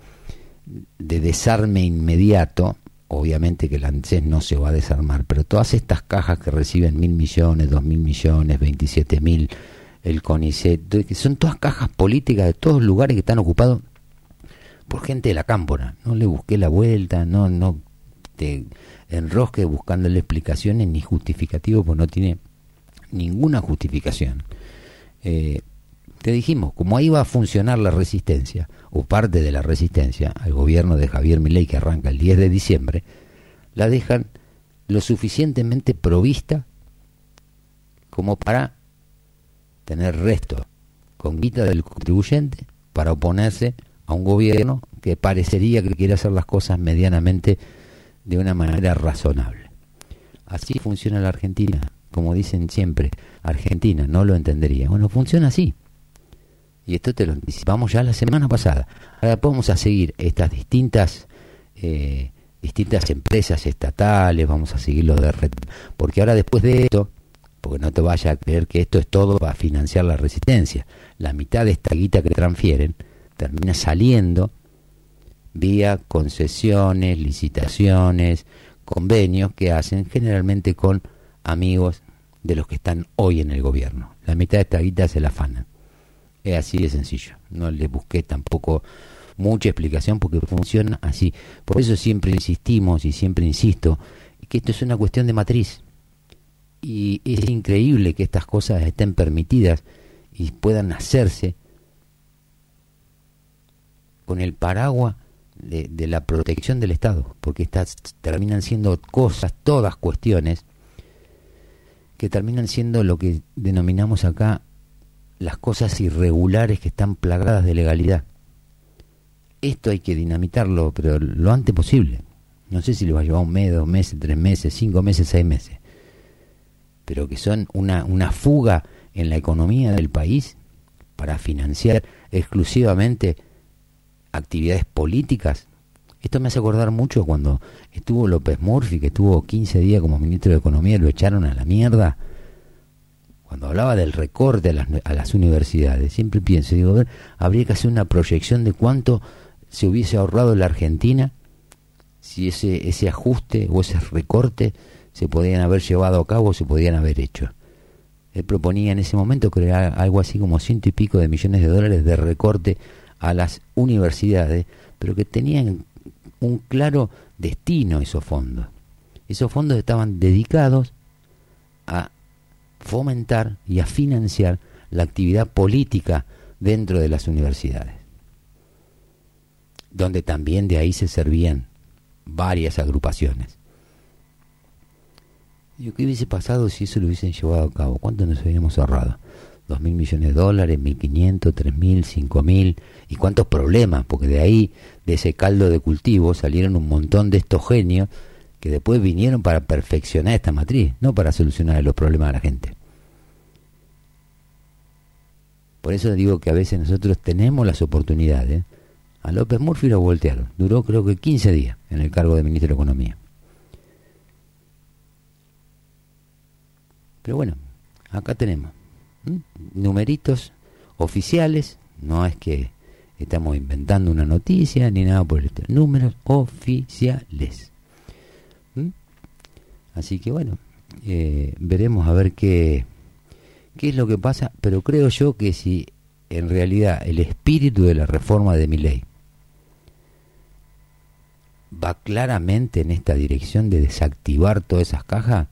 de desarme inmediato, obviamente que el ANSES no se va a desarmar, pero todas estas cajas que reciben mil millones, dos mil millones, veintisiete mil, el CONICET, son todas cajas políticas de todos lugares que están ocupados por gente de la cámpora. No le busqué la vuelta, no, no te enrosque buscándole explicaciones ni justificativos, pues no tiene ninguna justificación. Eh, te dijimos, como ahí va a funcionar la resistencia, o parte de la resistencia, al gobierno de Javier Milei que arranca el 10 de diciembre, la dejan lo suficientemente provista como para tener resto con guita del contribuyente para oponerse a un gobierno que parecería que quiere hacer las cosas medianamente de una manera razonable. Así funciona la Argentina como dicen siempre, Argentina no lo entendería. Bueno, funciona así. Y esto te lo anticipamos ya la semana pasada. Ahora vamos a seguir estas distintas eh, distintas empresas estatales, vamos a seguir los de red, porque ahora después de esto, porque no te vayas a creer que esto es todo para financiar la resistencia, la mitad de esta guita que transfieren termina saliendo vía concesiones, licitaciones, convenios que hacen generalmente con amigos de los que están hoy en el gobierno. La mitad de esta guita se la afanan. Es así de sencillo. No le busqué tampoco mucha explicación porque funciona así. Por eso siempre insistimos y siempre insisto que esto es una cuestión de matriz. Y es increíble que estas cosas estén permitidas y puedan hacerse con el paraguas de, de la protección del Estado, porque estas terminan siendo cosas, todas cuestiones, que terminan siendo lo que denominamos acá las cosas irregulares que están plagadas de legalidad. Esto hay que dinamitarlo, pero lo antes posible. No sé si le va a llevar un mes, dos meses, tres meses, cinco meses, seis meses. Pero que son una, una fuga en la economía del país para financiar exclusivamente actividades políticas. Esto me hace acordar mucho cuando estuvo López Murphy, que estuvo 15 días como ministro de Economía y lo echaron a la mierda. Cuando hablaba del recorte a las, a las universidades, siempre pienso, digo, a ver, habría que hacer una proyección de cuánto se hubiese ahorrado la Argentina si ese, ese ajuste o ese recorte se podían haber llevado a cabo o se podían haber hecho. Él proponía en ese momento crear algo así como ciento y pico de millones de dólares de recorte a las universidades, pero que tenían un claro destino esos fondos. Esos fondos estaban dedicados a fomentar y a financiar la actividad política dentro de las universidades, donde también de ahí se servían varias agrupaciones. Digo, ¿qué hubiese pasado si eso lo hubiesen llevado a cabo? ¿Cuánto nos habríamos ahorrado? dos mil millones de dólares, mil quinientos, tres mil, cinco mil, y cuántos problemas, porque de ahí, de ese caldo de cultivo, salieron un montón de estos genios que después vinieron para perfeccionar esta matriz, no para solucionar los problemas de la gente. Por eso digo que a veces nosotros tenemos las oportunidades. A López Murphy lo voltearon. Duró creo que 15 días en el cargo de ministro de Economía. Pero bueno, acá tenemos numeritos oficiales. No es que estamos inventando una noticia ni nada por el estilo. Números oficiales. ¿m? Así que bueno, eh, veremos a ver qué, qué es lo que pasa. Pero creo yo que si en realidad el espíritu de la reforma de mi ley va claramente en esta dirección de desactivar todas esas cajas,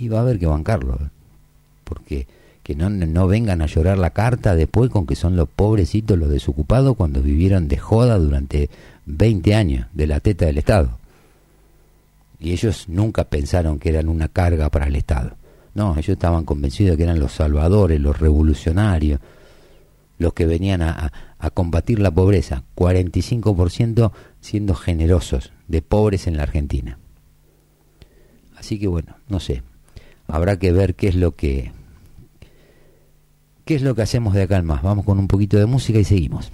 y va a haber que bancarlo. ¿eh? Porque que no, no vengan a llorar la carta después con que son los pobrecitos, los desocupados, cuando vivieron de joda durante 20 años de la teta del Estado. Y ellos nunca pensaron que eran una carga para el Estado. No, ellos estaban convencidos de que eran los salvadores, los revolucionarios, los que venían a, a- a combatir la pobreza. 45% siendo generosos de pobres en la Argentina. Así que bueno, no sé. Habrá que ver qué es lo que qué es lo que hacemos de acá en más. Vamos con un poquito de música y seguimos.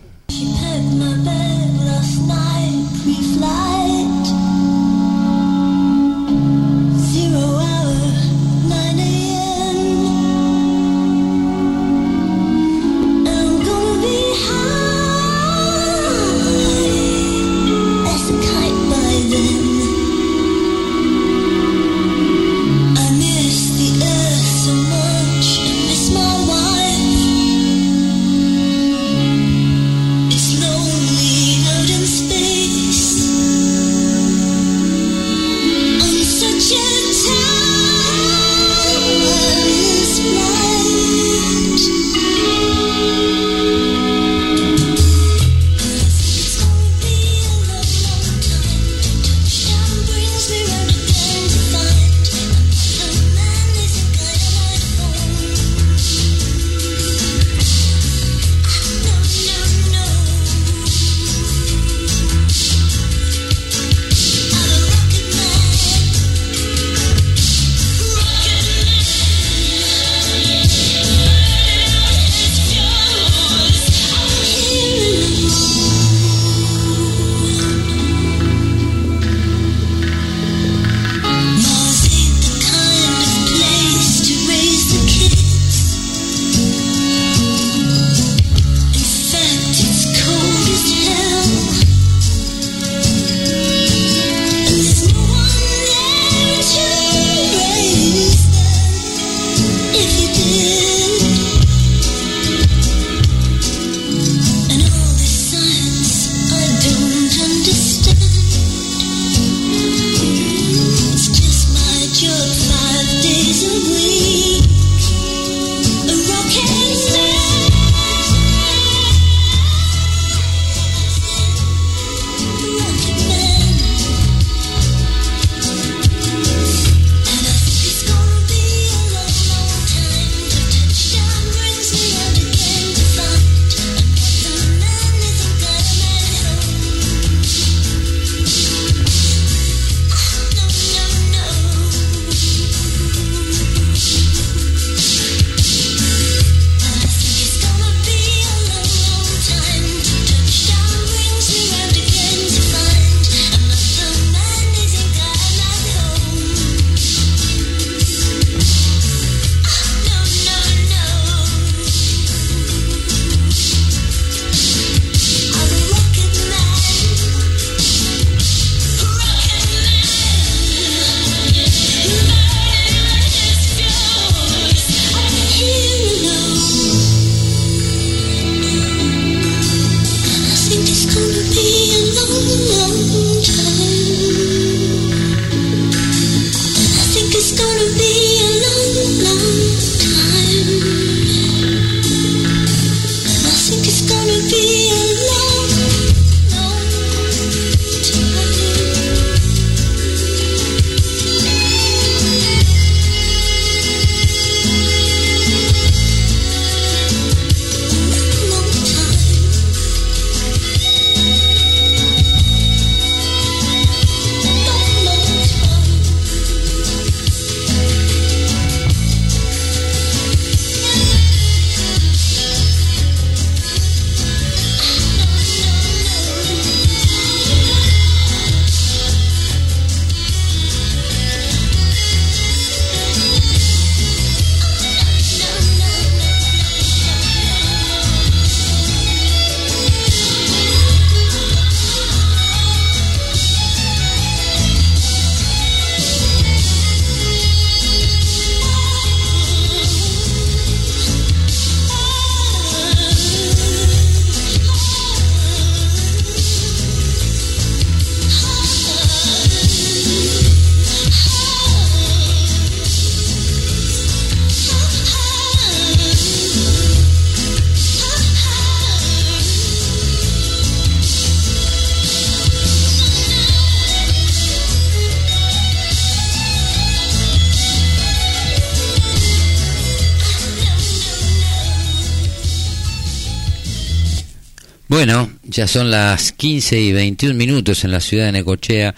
Ya son las 15 y 21 minutos en la ciudad de Necochea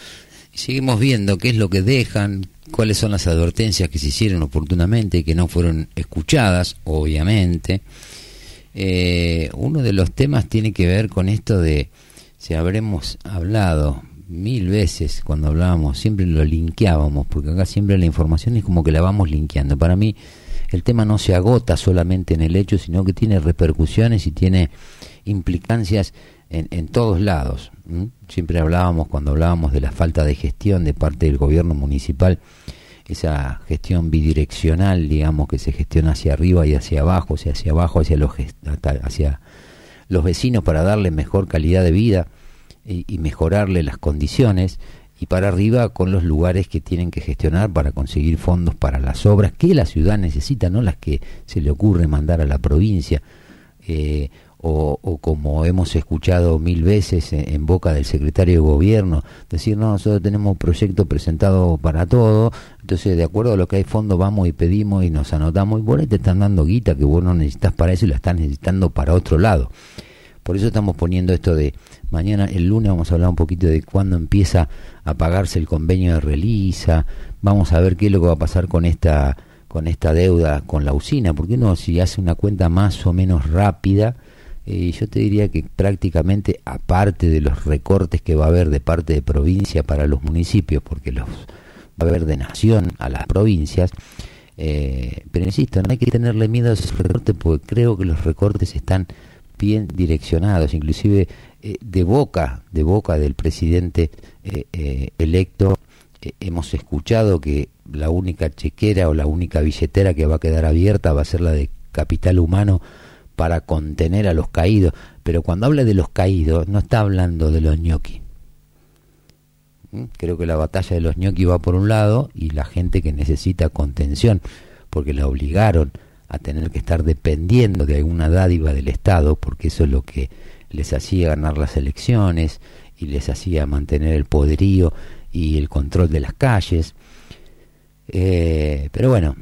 y seguimos viendo qué es lo que dejan, cuáles son las advertencias que se hicieron oportunamente y que no fueron escuchadas, obviamente. Eh, uno de los temas tiene que ver con esto de, si habremos hablado mil veces cuando hablábamos, siempre lo linkeábamos, porque acá siempre la información es como que la vamos linkeando. Para mí el tema no se agota solamente en el hecho, sino que tiene repercusiones y tiene implicancias en, todos lados. Siempre hablábamos, cuando hablábamos de la falta de gestión de parte del gobierno municipal, esa gestión bidireccional, digamos, que se gestiona hacia arriba y hacia abajo, hacia abajo, hacia los, hacia los vecinos para darle mejor calidad de vida y, y mejorarle las condiciones, y para arriba con los lugares que tienen que gestionar para conseguir fondos para las obras que la ciudad necesita, no las que se le ocurre mandar a la provincia. Eh, o, como hemos escuchado mil veces en, en boca del secretario de gobierno, decir, no, nosotros tenemos un proyecto presentado para todo, entonces de acuerdo a lo que hay fondo vamos y pedimos y nos anotamos y por ahí te están dando guita que vos no necesitas para eso y la estás necesitando para otro lado. Por eso estamos poniendo esto de mañana, el lunes vamos a hablar un poquito de cuándo empieza a pagarse el convenio de Relisa, vamos a ver qué es lo que va a pasar con esta con esta deuda con la usina, porque no si hace una cuenta más o menos rápida, eh, yo te diría que prácticamente aparte de los recortes que va a haber de parte de provincia para los municipios, porque los va a haber de nación a las provincias, eh, pero insisto, no hay que tenerle miedo a esos recortes porque creo que los recortes están bien direccionados, inclusive eh, de boca, de boca del presidente eh, electo, hemos escuchado que la única chequera o la única billetera que va a quedar abierta va a ser la de capital humano para contener a los caídos, pero cuando habla de los caídos no está hablando de los ñoquis. ¿Mm? Creo que la batalla de los ñoquis va por un lado y la gente que necesita contención, porque la obligaron a tener que estar dependiendo de alguna dádiva del Estado, porque eso es lo que les hacía ganar las elecciones y les hacía mantener el poderío y el control de las calles. Eh, pero bueno,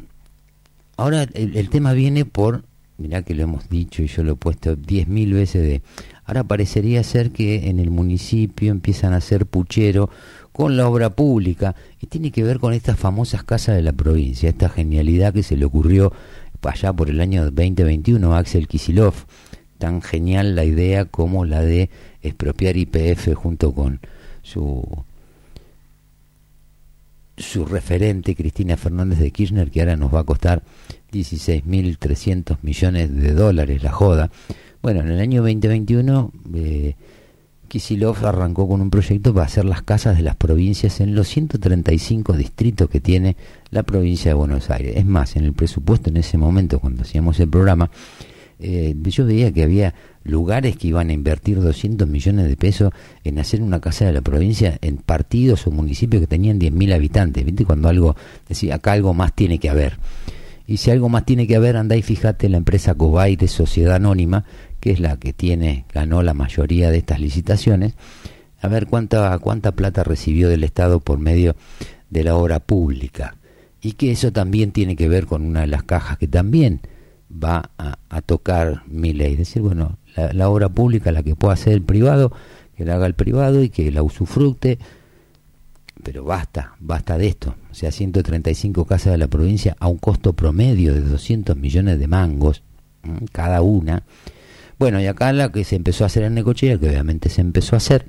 ahora el, el tema viene por, mirá que lo hemos dicho y yo lo he puesto diez mil veces de, ahora parecería ser que en el municipio empiezan a hacer puchero con la obra pública y tiene que ver con estas famosas casas de la provincia, esta genialidad que se le ocurrió allá por el año 2021 a Axel Kisilov, tan genial la idea como la de expropiar IPF junto con su su referente Cristina Fernández de Kirchner que ahora nos va a costar 16.300 millones de dólares la joda. Bueno, en el año 2021 eh, Kisilov arrancó con un proyecto para hacer las casas de las provincias en los 135 distritos que tiene la provincia de Buenos Aires. Es más, en el presupuesto en ese momento, cuando hacíamos el programa, eh, yo veía que había lugares que iban a invertir 200 millones de pesos en hacer una casa de la provincia en partidos o municipios que tenían 10.000 habitantes. ¿Viste? Cuando algo decía, acá algo más tiene que haber. Y si algo más tiene que haber, andá y fíjate la empresa Cobay de Sociedad Anónima, que es la que tiene, ganó la mayoría de estas licitaciones, a ver cuánta, cuánta plata recibió del Estado por medio de la obra pública. Y que eso también tiene que ver con una de las cajas que también va a, a tocar mi ley. Es decir, bueno, la, la obra pública, la que pueda hacer el privado, que la haga el privado y que la usufructe, pero basta, basta de esto. O sea, 135 casas de la provincia a un costo promedio de 200 millones de mangos, cada una. Bueno, y acá la que se empezó a hacer en Necochea, que obviamente se empezó a hacer,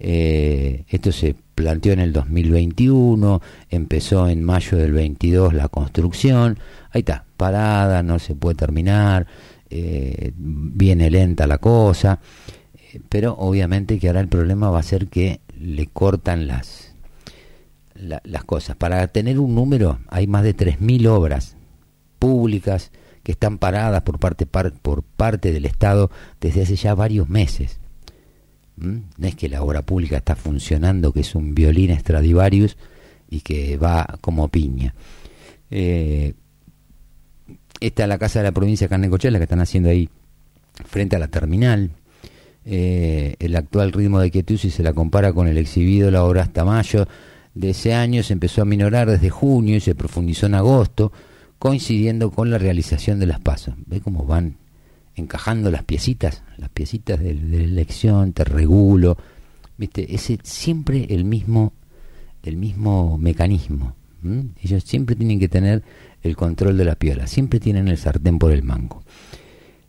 eh, esto se planteó en el 2021, empezó en mayo del 22 la construcción, ahí está, parada, no se puede terminar, eh, viene lenta la cosa, eh, pero obviamente que ahora el problema va a ser que le cortan las, la- las cosas. Para tener un número hay más de 3.000 obras públicas que están paradas por parte, par- por parte del Estado desde hace ya varios meses. ¿Mm? No es que la obra pública está funcionando, que es un violín Stradivarius y que va como piña. Eh, esta es la casa de la provincia de Carnecochea, la que están haciendo ahí frente a la terminal. Eh, el actual ritmo de quietud, si se la compara con el exhibido la obra hasta mayo de ese año, se empezó a minorar desde junio y se profundizó en agosto, coincidiendo con la realización de las pasos. ¿Ve cómo van encajando las piecitas, las piecitas de, elección, te regulo, viste, ese siempre el mismo, el mismo mecanismo. Ellos siempre tienen que tener el control de la piola, siempre tienen el sartén por el mango.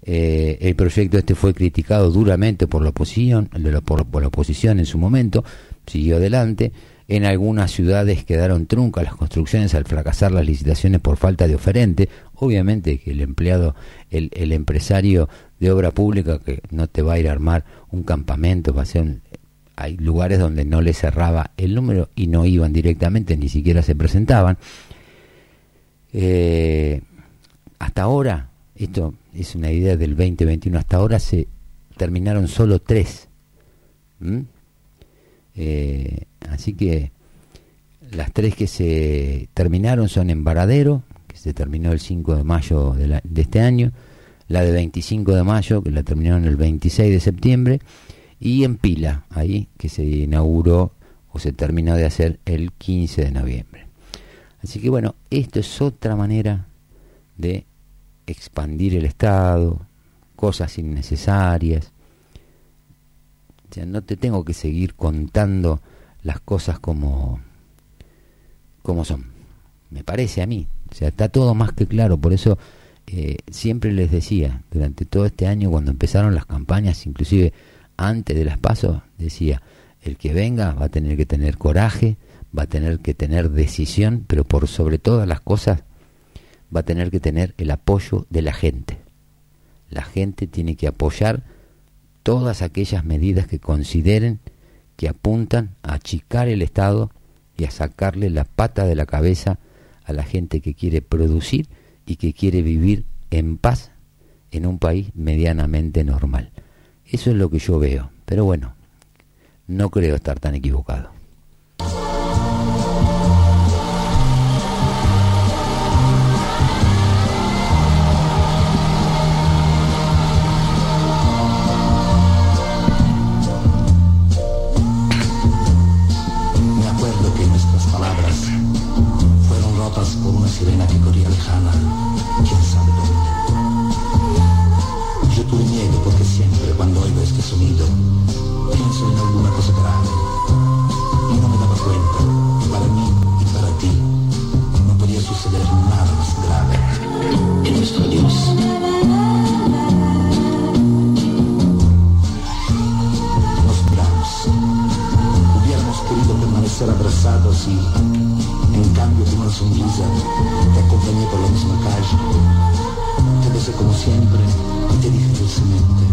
Eh, el proyecto este fue criticado duramente por la oposición, por la oposición en su momento, siguió adelante. En algunas ciudades quedaron truncas las construcciones al fracasar las licitaciones por falta de oferente. Obviamente que el empleado, el, empresario de obra pública que no te va a ir a armar un campamento, va hay lugares donde no le cerraba el número y no iban directamente, ni siquiera se presentaban. Eh, hasta ahora, esto es una idea del 2021, hasta ahora se terminaron solo tres. ¿Mm? Eh, así que las tres que se terminaron son en Varadero, que se terminó el 5 de mayo de, la- de este año, la de 25 de mayo, que la terminaron el 26 de septiembre, y en Pila, ahí, que se inauguró o se terminó de hacer el 15 de noviembre. Así que bueno, esto es otra manera de expandir el Estado, cosas innecesarias. No te tengo que seguir contando las cosas como, como son. Me parece a mí. O sea, está todo más que claro. Por eso eh, siempre les decía, durante todo este año, cuando empezaron las campañas, inclusive antes de las pasos, decía, el que venga va a tener que tener coraje, va a tener que tener decisión, pero por sobre todas las cosas va a tener que tener el apoyo de la gente. La gente tiene que apoyar todas aquellas medidas que consideren que apuntan a achicar el Estado y a sacarle la pata de la cabeza a la gente que quiere producir y que quiere vivir en paz en un país medianamente normal. Eso es lo que yo veo, pero bueno, no creo estar tan equivocado. Sirena que corría lejana, quién sabe dónde. Yo tuve miedo porque siempre cuando oigo este sonido pienso en alguna cosa grave y no me daba cuenta que para mí y para ti no podía suceder nada más grave que nuestro Dios. Nos miramos. Hubiéramos querido permanecer abrazados y, en cambio, con una sonrisa, te acompañé por la misma calle. Te besé como siempre y te dije dulcemente.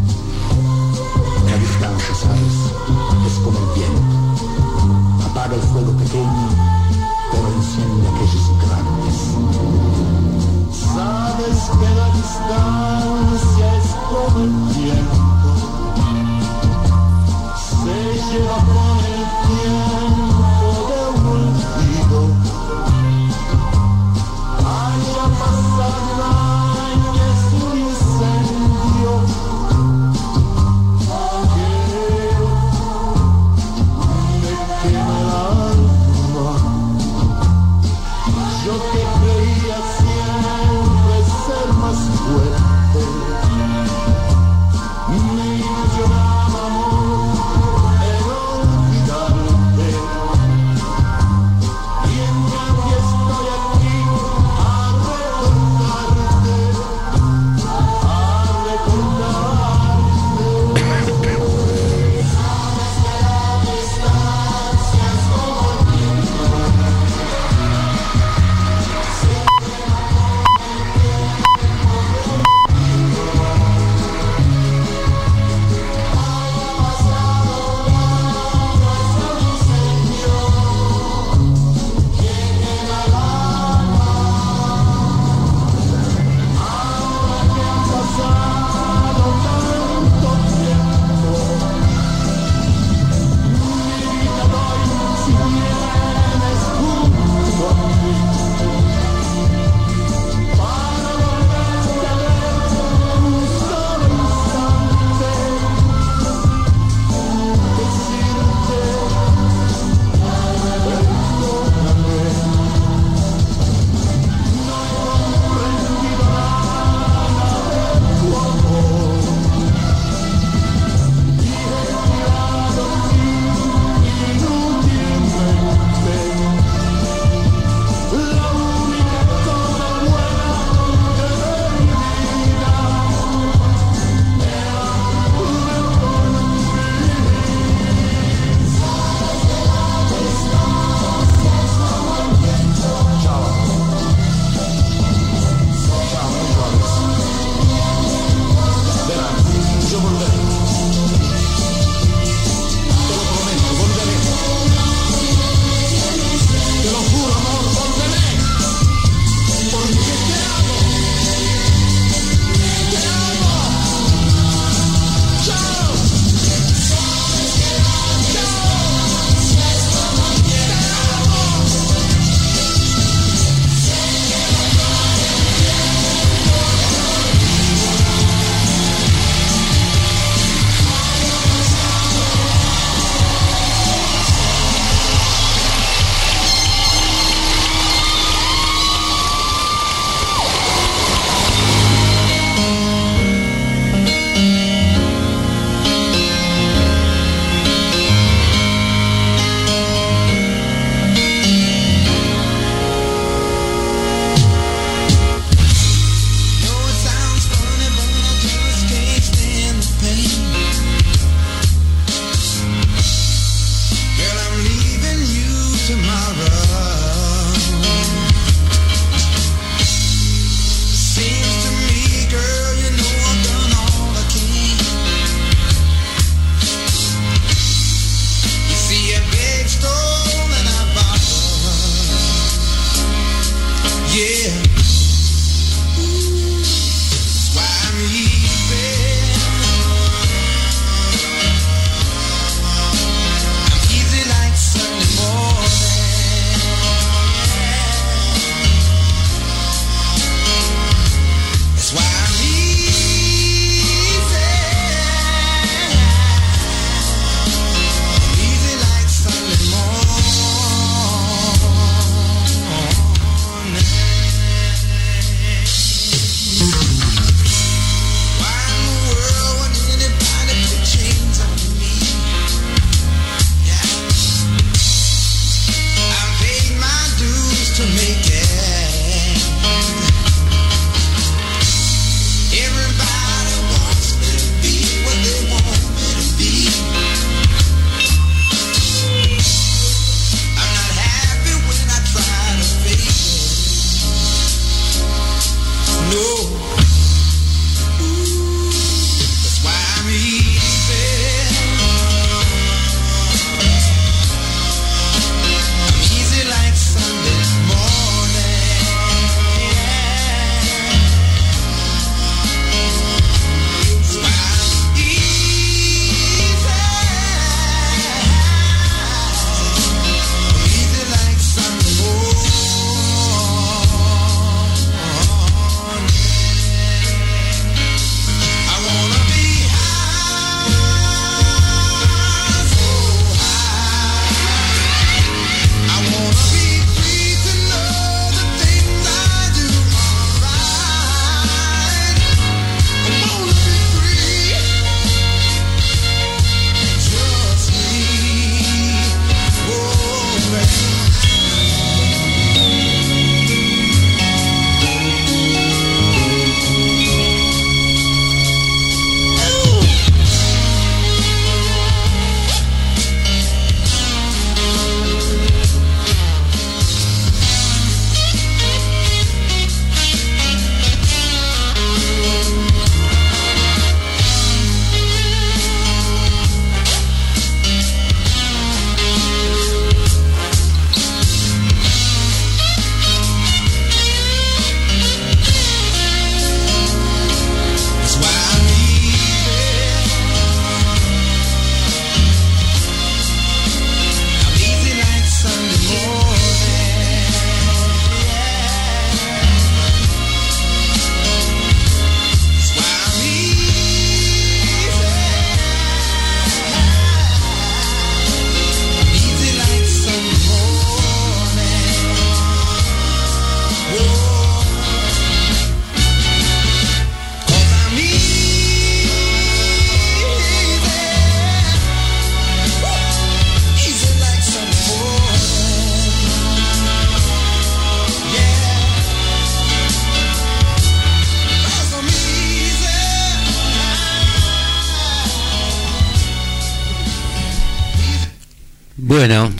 La distancia, ¿sabes? Es como el viento. Apaga el fuego pequeño, pero enciende aquellos grandes. Sabes que la distancia es como el viento. Se lleva con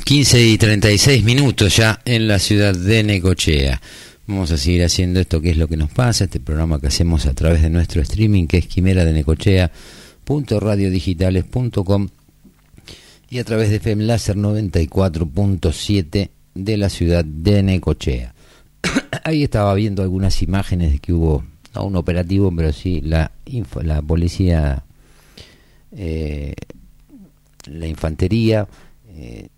15 y 36 minutos ya en la ciudad de Necochea. Vamos a seguir haciendo esto que es lo que nos pasa, este programa que hacemos a través de nuestro streaming que es quimera de necochea.radiodigitales.com y a través de FEM Láser 94.7 de la ciudad de Necochea. Ahí estaba viendo algunas imágenes de que hubo, no un operativo, pero sí la policía, eh, la infantería, eh,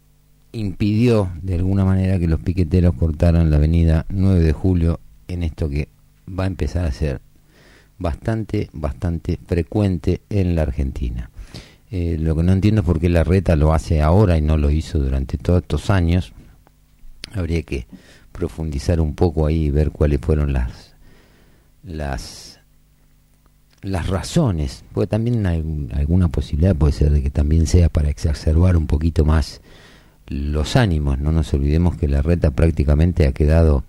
impidió de alguna manera que los piqueteros cortaran la avenida 9 de julio en esto que va a empezar a ser bastante, bastante frecuente en la Argentina. Eh, lo que no entiendo es por qué la reta lo hace ahora y no lo hizo durante todos estos años. Habría que profundizar un poco ahí y ver cuáles fueron las las las razones, porque también hay un- alguna posibilidad puede ser de que también sea para exacerbar un poquito más los ánimos. No nos olvidemos que la reta prácticamente ha quedado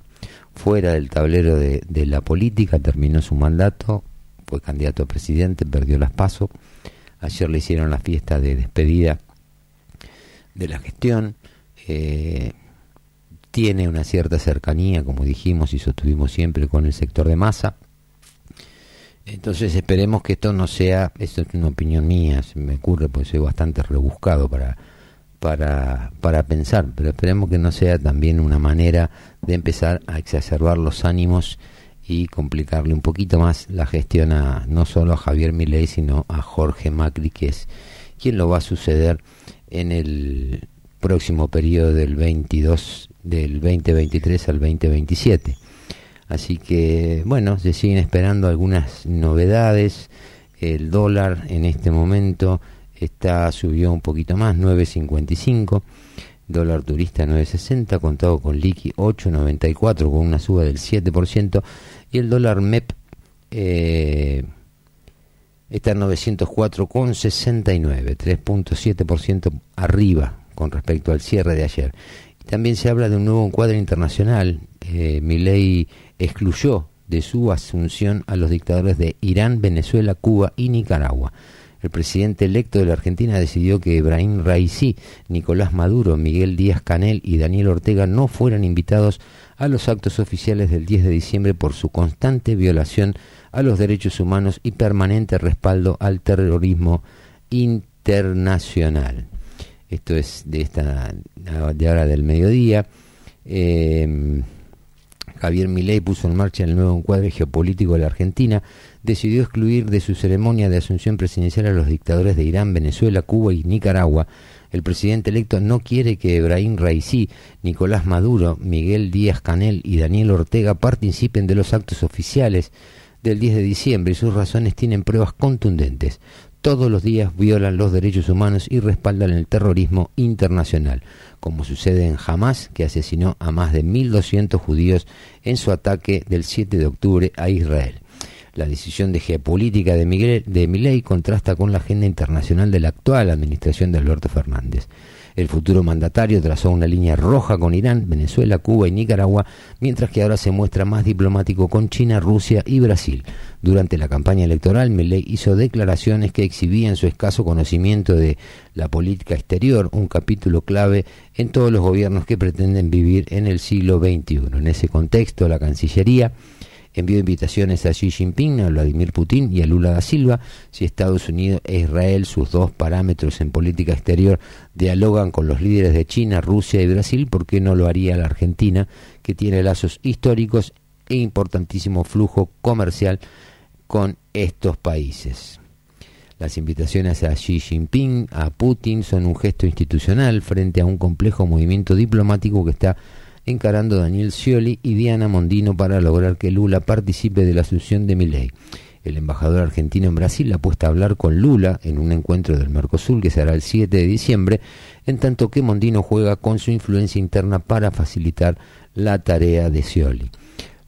fuera del tablero de, la política, terminó su mandato, fue candidato a presidente, perdió las pasos. Ayer le hicieron la fiesta de despedida de la gestión. eh, tiene una cierta cercanía, como dijimos y sostuvimos siempre, con el sector de masa. Entonces esperemos que esto no sea, esto es una opinión mía, se me ocurre porque soy bastante rebuscado para, para, para pensar, pero esperemos que no sea también una manera de empezar a exacerbar los ánimos y complicarle un poquito más la gestión a no solo a Javier Milei, sino a Jorge Macri, que es quien lo va a suceder en el próximo periodo del 22 del 2023 al 2027. Así que, bueno, se siguen esperando algunas novedades. El dólar en este momento está subió un poquito más, 9.55. Dólar turista 9.60, contado con liqui 8.94 con una suba del 7%. Y el dólar MEP eh, está en 904,69, 3.7% arriba con respecto al cierre de ayer. También se habla de un nuevo encuadre internacional. Eh, excluyó de su asunción a los dictadores de Irán, Venezuela, Cuba y Nicaragua. El presidente electo de la Argentina decidió que Ibrahim Raisi, Nicolás Maduro, Miguel Díaz Canel y Daniel Ortega no fueran invitados a los actos oficiales del 10 de diciembre por su constante violación a los derechos humanos y permanente respaldo al terrorismo internacional. Esto es de esta de ahora del mediodía. Eh, Javier Milei puso en marcha el nuevo encuadre geopolítico de la Argentina, decidió excluir de su ceremonia de asunción presidencial a los dictadores de Irán, Venezuela, Cuba y Nicaragua. El presidente electo no quiere que Ebrahim Raisi, Nicolás Maduro, Miguel Díaz Canel y Daniel Ortega participen de los actos oficiales del 10 de diciembre y sus razones tienen pruebas contundentes. Todos los días violan los derechos humanos y respaldan el terrorismo internacional, como sucede en Hamas, que asesinó a más de 1.200 judíos en su ataque del 7 de octubre a Israel. La decisión de geopolítica de, Miguel, de contrasta con la agenda internacional de la actual administración de Alberto Fernández. El futuro mandatario trazó una línea roja con Irán, Venezuela, Cuba y Nicaragua, mientras que ahora se muestra más diplomático con China, Rusia y Brasil. Durante la campaña electoral, Milei hizo declaraciones que exhibían su escaso conocimiento de la política exterior, un capítulo clave en todos los gobiernos que pretenden vivir en el siglo XXI. En ese contexto, la Cancillería envió invitaciones a Xi Jinping, a Vladimir Putin y a Lula da Silva. Si Estados Unidos e Israel, sus dos parámetros en política exterior, dialogan con los líderes de China, Rusia y Brasil, ¿por qué no lo haría la Argentina, que tiene lazos históricos e importantísimo flujo comercial con estos países? Las invitaciones a Xi Jinping, a Putin, son un gesto institucional frente a un complejo movimiento diplomático que está encarando Daniel Scioli y Diana Mondino para lograr que Lula participe de la asunción de Milei. El embajador argentino en Brasil apuesta a hablar con Lula en un encuentro del Mercosur que será el 7 de diciembre, en tanto que Mondino juega con su influencia interna para facilitar la tarea de Scioli.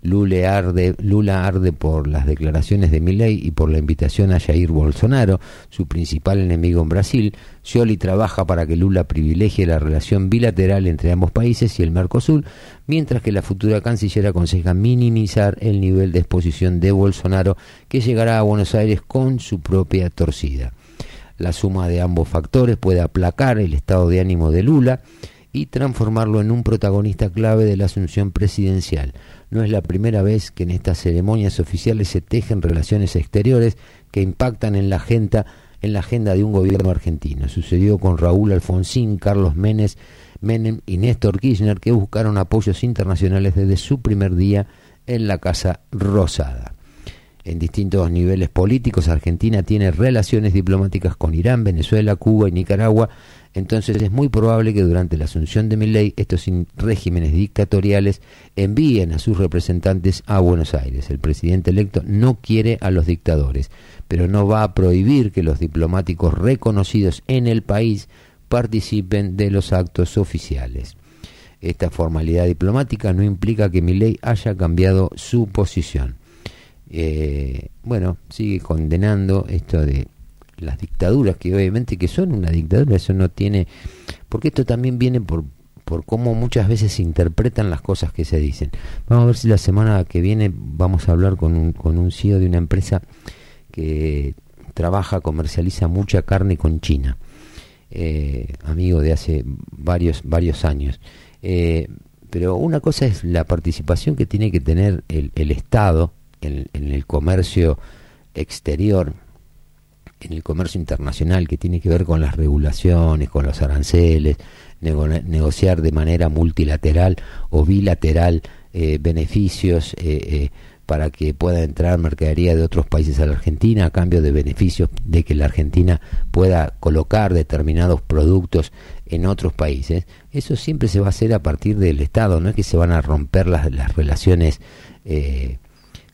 Lula arde, por las declaraciones de Milei y por la invitación a Jair Bolsonaro, su principal enemigo en Brasil. Scioli trabaja para que Lula privilegie la relación bilateral entre ambos países y el Mercosur, mientras que la futura canciller aconseja minimizar el nivel de exposición de Bolsonaro, que llegará a Buenos Aires con su propia torcida. La suma de ambos factores puede aplacar el estado de ánimo de Lula y transformarlo en un protagonista clave de la asunción presidencial. No es la primera vez que en estas ceremonias oficiales se tejen relaciones exteriores que impactan en la agenda, en la agenda de un gobierno argentino. Sucedió con Raúl Alfonsín, Carlos Menem y Néstor Kirchner que buscaron apoyos internacionales desde su primer día en la Casa Rosada. En distintos niveles políticos, Argentina tiene relaciones diplomáticas con Irán, Venezuela, Cuba y Nicaragua, entonces es muy probable que durante la asunción de Milei estos regímenes dictatoriales envíen a sus representantes a Buenos Aires. El presidente electo no quiere a los dictadores, pero no va a prohibir que los diplomáticos reconocidos en el país participen de los actos oficiales. Esta formalidad diplomática no implica que Milei haya cambiado su posición. Eh, bueno, sigue condenando esto de las dictaduras, que obviamente que son una dictadura, eso no tiene, porque esto también viene por, por cómo muchas veces se interpretan las cosas que se dicen. Vamos a ver si la semana que viene vamos a hablar con un, con un CEO de una empresa que trabaja, comercializa mucha carne con China, eh, amigo de hace varios, varios años. Eh, pero una cosa es la participación que tiene que tener el, el Estado en, en el comercio exterior, en el comercio internacional que tiene que ver con las regulaciones, con los aranceles, nego negociar de manera multilateral o bilateral eh, beneficios eh, eh, para que pueda entrar mercadería de otros países a la Argentina a cambio de beneficios de que la Argentina pueda colocar determinados productos en otros países. Eso siempre se va a hacer a partir del Estado, no es que se van a romper las, las relaciones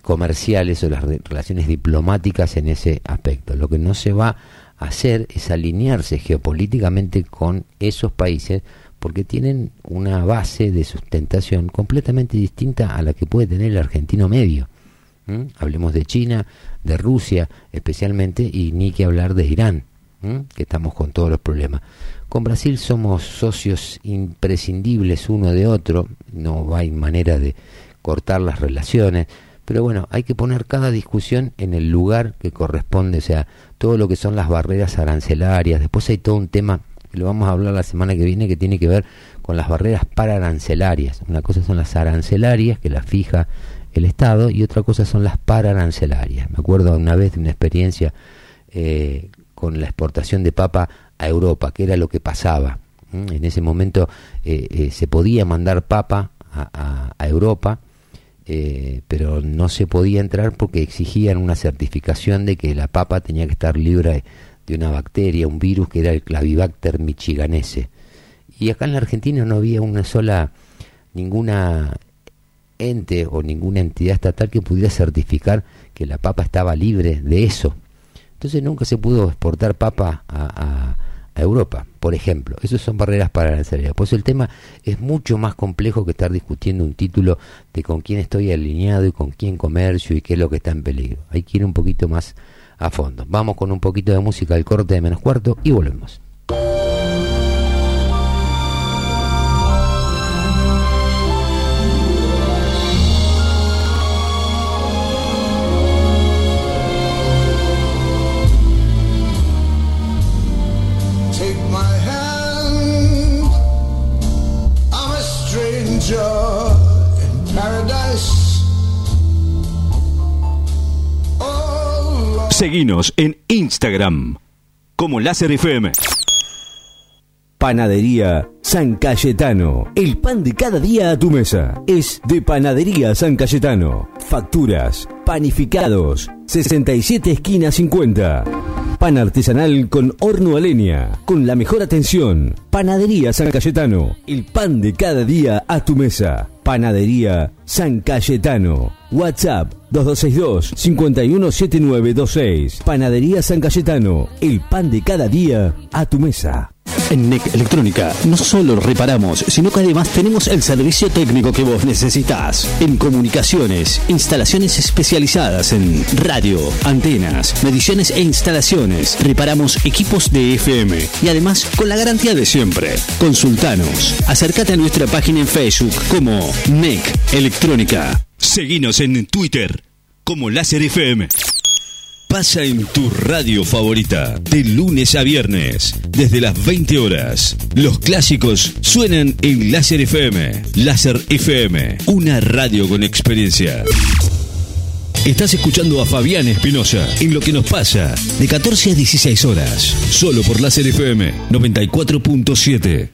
comerciales o las relaciones diplomáticas en ese aspecto. Lo que no se va a hacer es alinearse geopolíticamente con esos países porque tienen una base de sustentación completamente distinta a la que puede tener el argentino medio. Hablemos de China, de Rusia especialmente, y ni que hablar de Irán, que estamos con todos los problemas. Con Brasil somos socios imprescindibles uno de otro, no hay manera de cortar las relaciones Pero bueno, hay que poner cada discusión en el lugar que corresponde, o sea, todo lo que son las barreras arancelarias. Después hay todo un tema que lo vamos a hablar la semana que viene que tiene que ver con las barreras pararancelarias. Una cosa son las arancelarias, que las fija el Estado, y otra cosa son las pararancelarias. Me acuerdo una vez de una experiencia eh, con la exportación de papa a Europa, que era lo que pasaba. En ese momento eh, eh, se podía mandar papa a Europa, eh, pero no se podía entrar porque exigían una certificación de que la papa tenía que estar libre de una bacteria, un virus que era el Clavibacter michiganese. Y acá en la Argentina no había una sola, ninguna ente o ninguna entidad estatal que pudiera certificar que la papa estaba libre de eso. Entonces nunca se pudo exportar papa a, a- Europa, por ejemplo. Esas son barreras para arancelarias. Pues el tema es mucho más complejo que estar discutiendo un título de con quién estoy alineado y con quién comercio y qué es lo que está en peligro. Hay que ir un poquito más a fondo. Vamos con un poquito de música al corte de menos cuarto y volvemos. Paradise. Oh. Seguinos en Instagram como Láser FM. Panadería San Cayetano. El pan de cada día a tu mesa. Es de Panadería San Cayetano. Facturas, panificados. 67 esquina 50. Pan artesanal con horno a leña. Con la mejor atención. Panadería San Cayetano. El pan de cada día a tu mesa. Panadería San Cayetano. WhatsApp 2262-517926. Panadería San Cayetano. El pan de cada día a tu mesa. En NEC Electrónica no solo reparamos, sino que además tenemos el servicio técnico que vos necesitas. En comunicaciones, instalaciones especializadas en radio, antenas, mediciones e instalaciones. Reparamos equipos de FM y además con la garantía de siempre. Consultanos. Acércate a nuestra página en Facebook como NEC Electrónica. Seguinos en Twitter como Láser FM. Pasa en tu radio favorita, de lunes a viernes, desde las 20 horas. Los clásicos suenan en Láser FM. Láser FM, una radio con experiencia. Estás escuchando a Fabián Espinosa en Lo que nos pasa, de 14 a 16 horas, solo por Láser FM 94.7.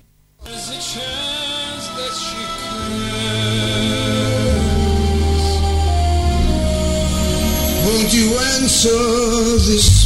you answer this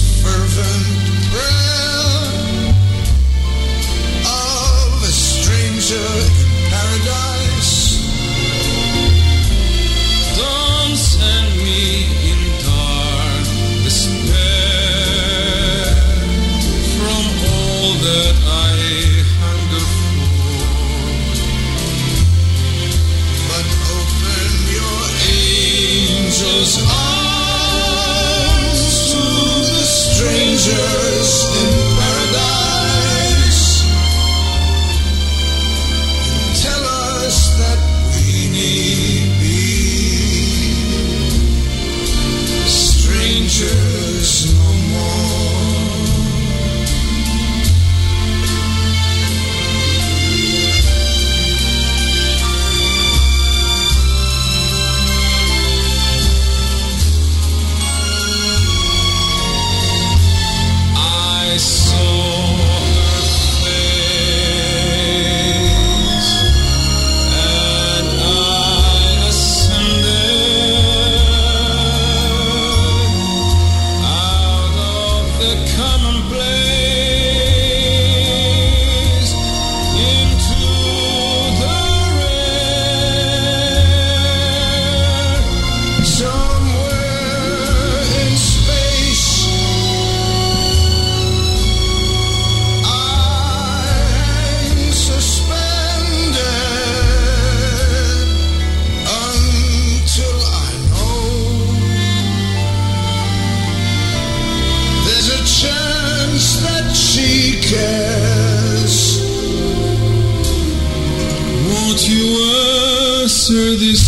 answer this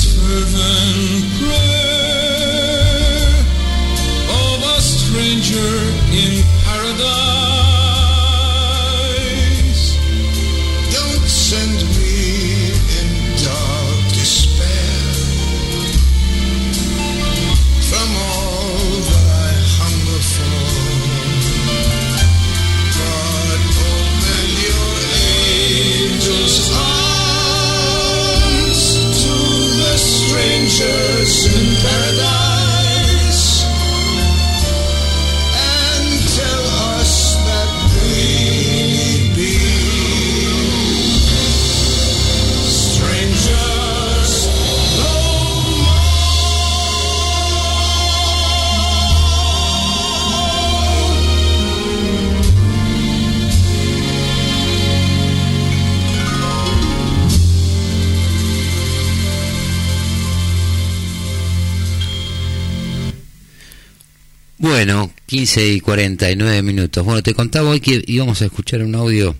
Bueno, 15 y 49 minutos. Bueno, te contaba hoy que íbamos a escuchar un audio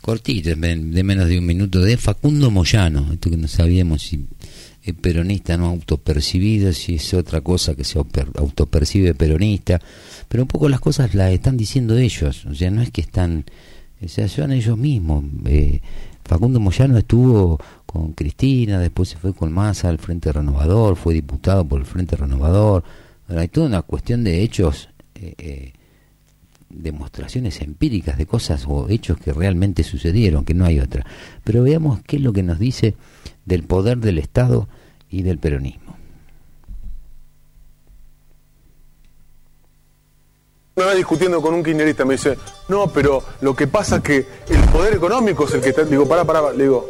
cortito, de menos de un minuto, de Facundo Moyano, esto que no sabíamos si es peronista no autopercibido, si es otra cosa que se autopercibe peronista, pero un poco las cosas las están diciendo ellos, o sea, no es que están, o sea, son ellos mismos. Eh, Facundo Moyano estuvo con Cristina, después se fue con Massa al Frente Renovador, fue diputado por el Frente Renovador, hay toda una cuestión de hechos, eh, eh, demostraciones empíricas de cosas o hechos que realmente sucedieron, que no hay otra. Pero veamos qué es lo que nos dice del poder del Estado y del peronismo. Una vez discutiendo con un kirchnerista me dice, no, pero lo que pasa es que el poder económico es el que está... Digo, pará, pará, le digo,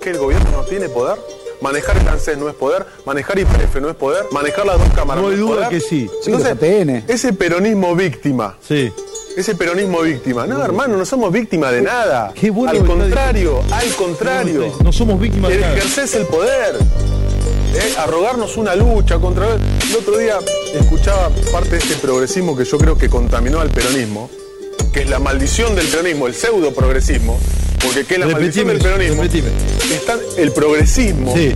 ¿que el gobierno no tiene poder? Manejar el ANSES no es poder, manejar IPF no es poder, manejar las dos cámaras No hay es duda poder. que sí. Sí, los ATN. ese peronismo víctima, Sí. ese peronismo víctima, no, hermano, no somos víctimas de nada. Qué bueno al contrario, al contrario. No somos víctimas de nada. Ejerces el poder. ¿eh? Arrogarnos una lucha contra. El otro día escuchaba parte de este progresismo que yo creo que contaminó al peronismo, que es la maldición del peronismo, el pseudo progresismo, porque que es la maldición del peronismo. repetime. Está el progresismo, Sí.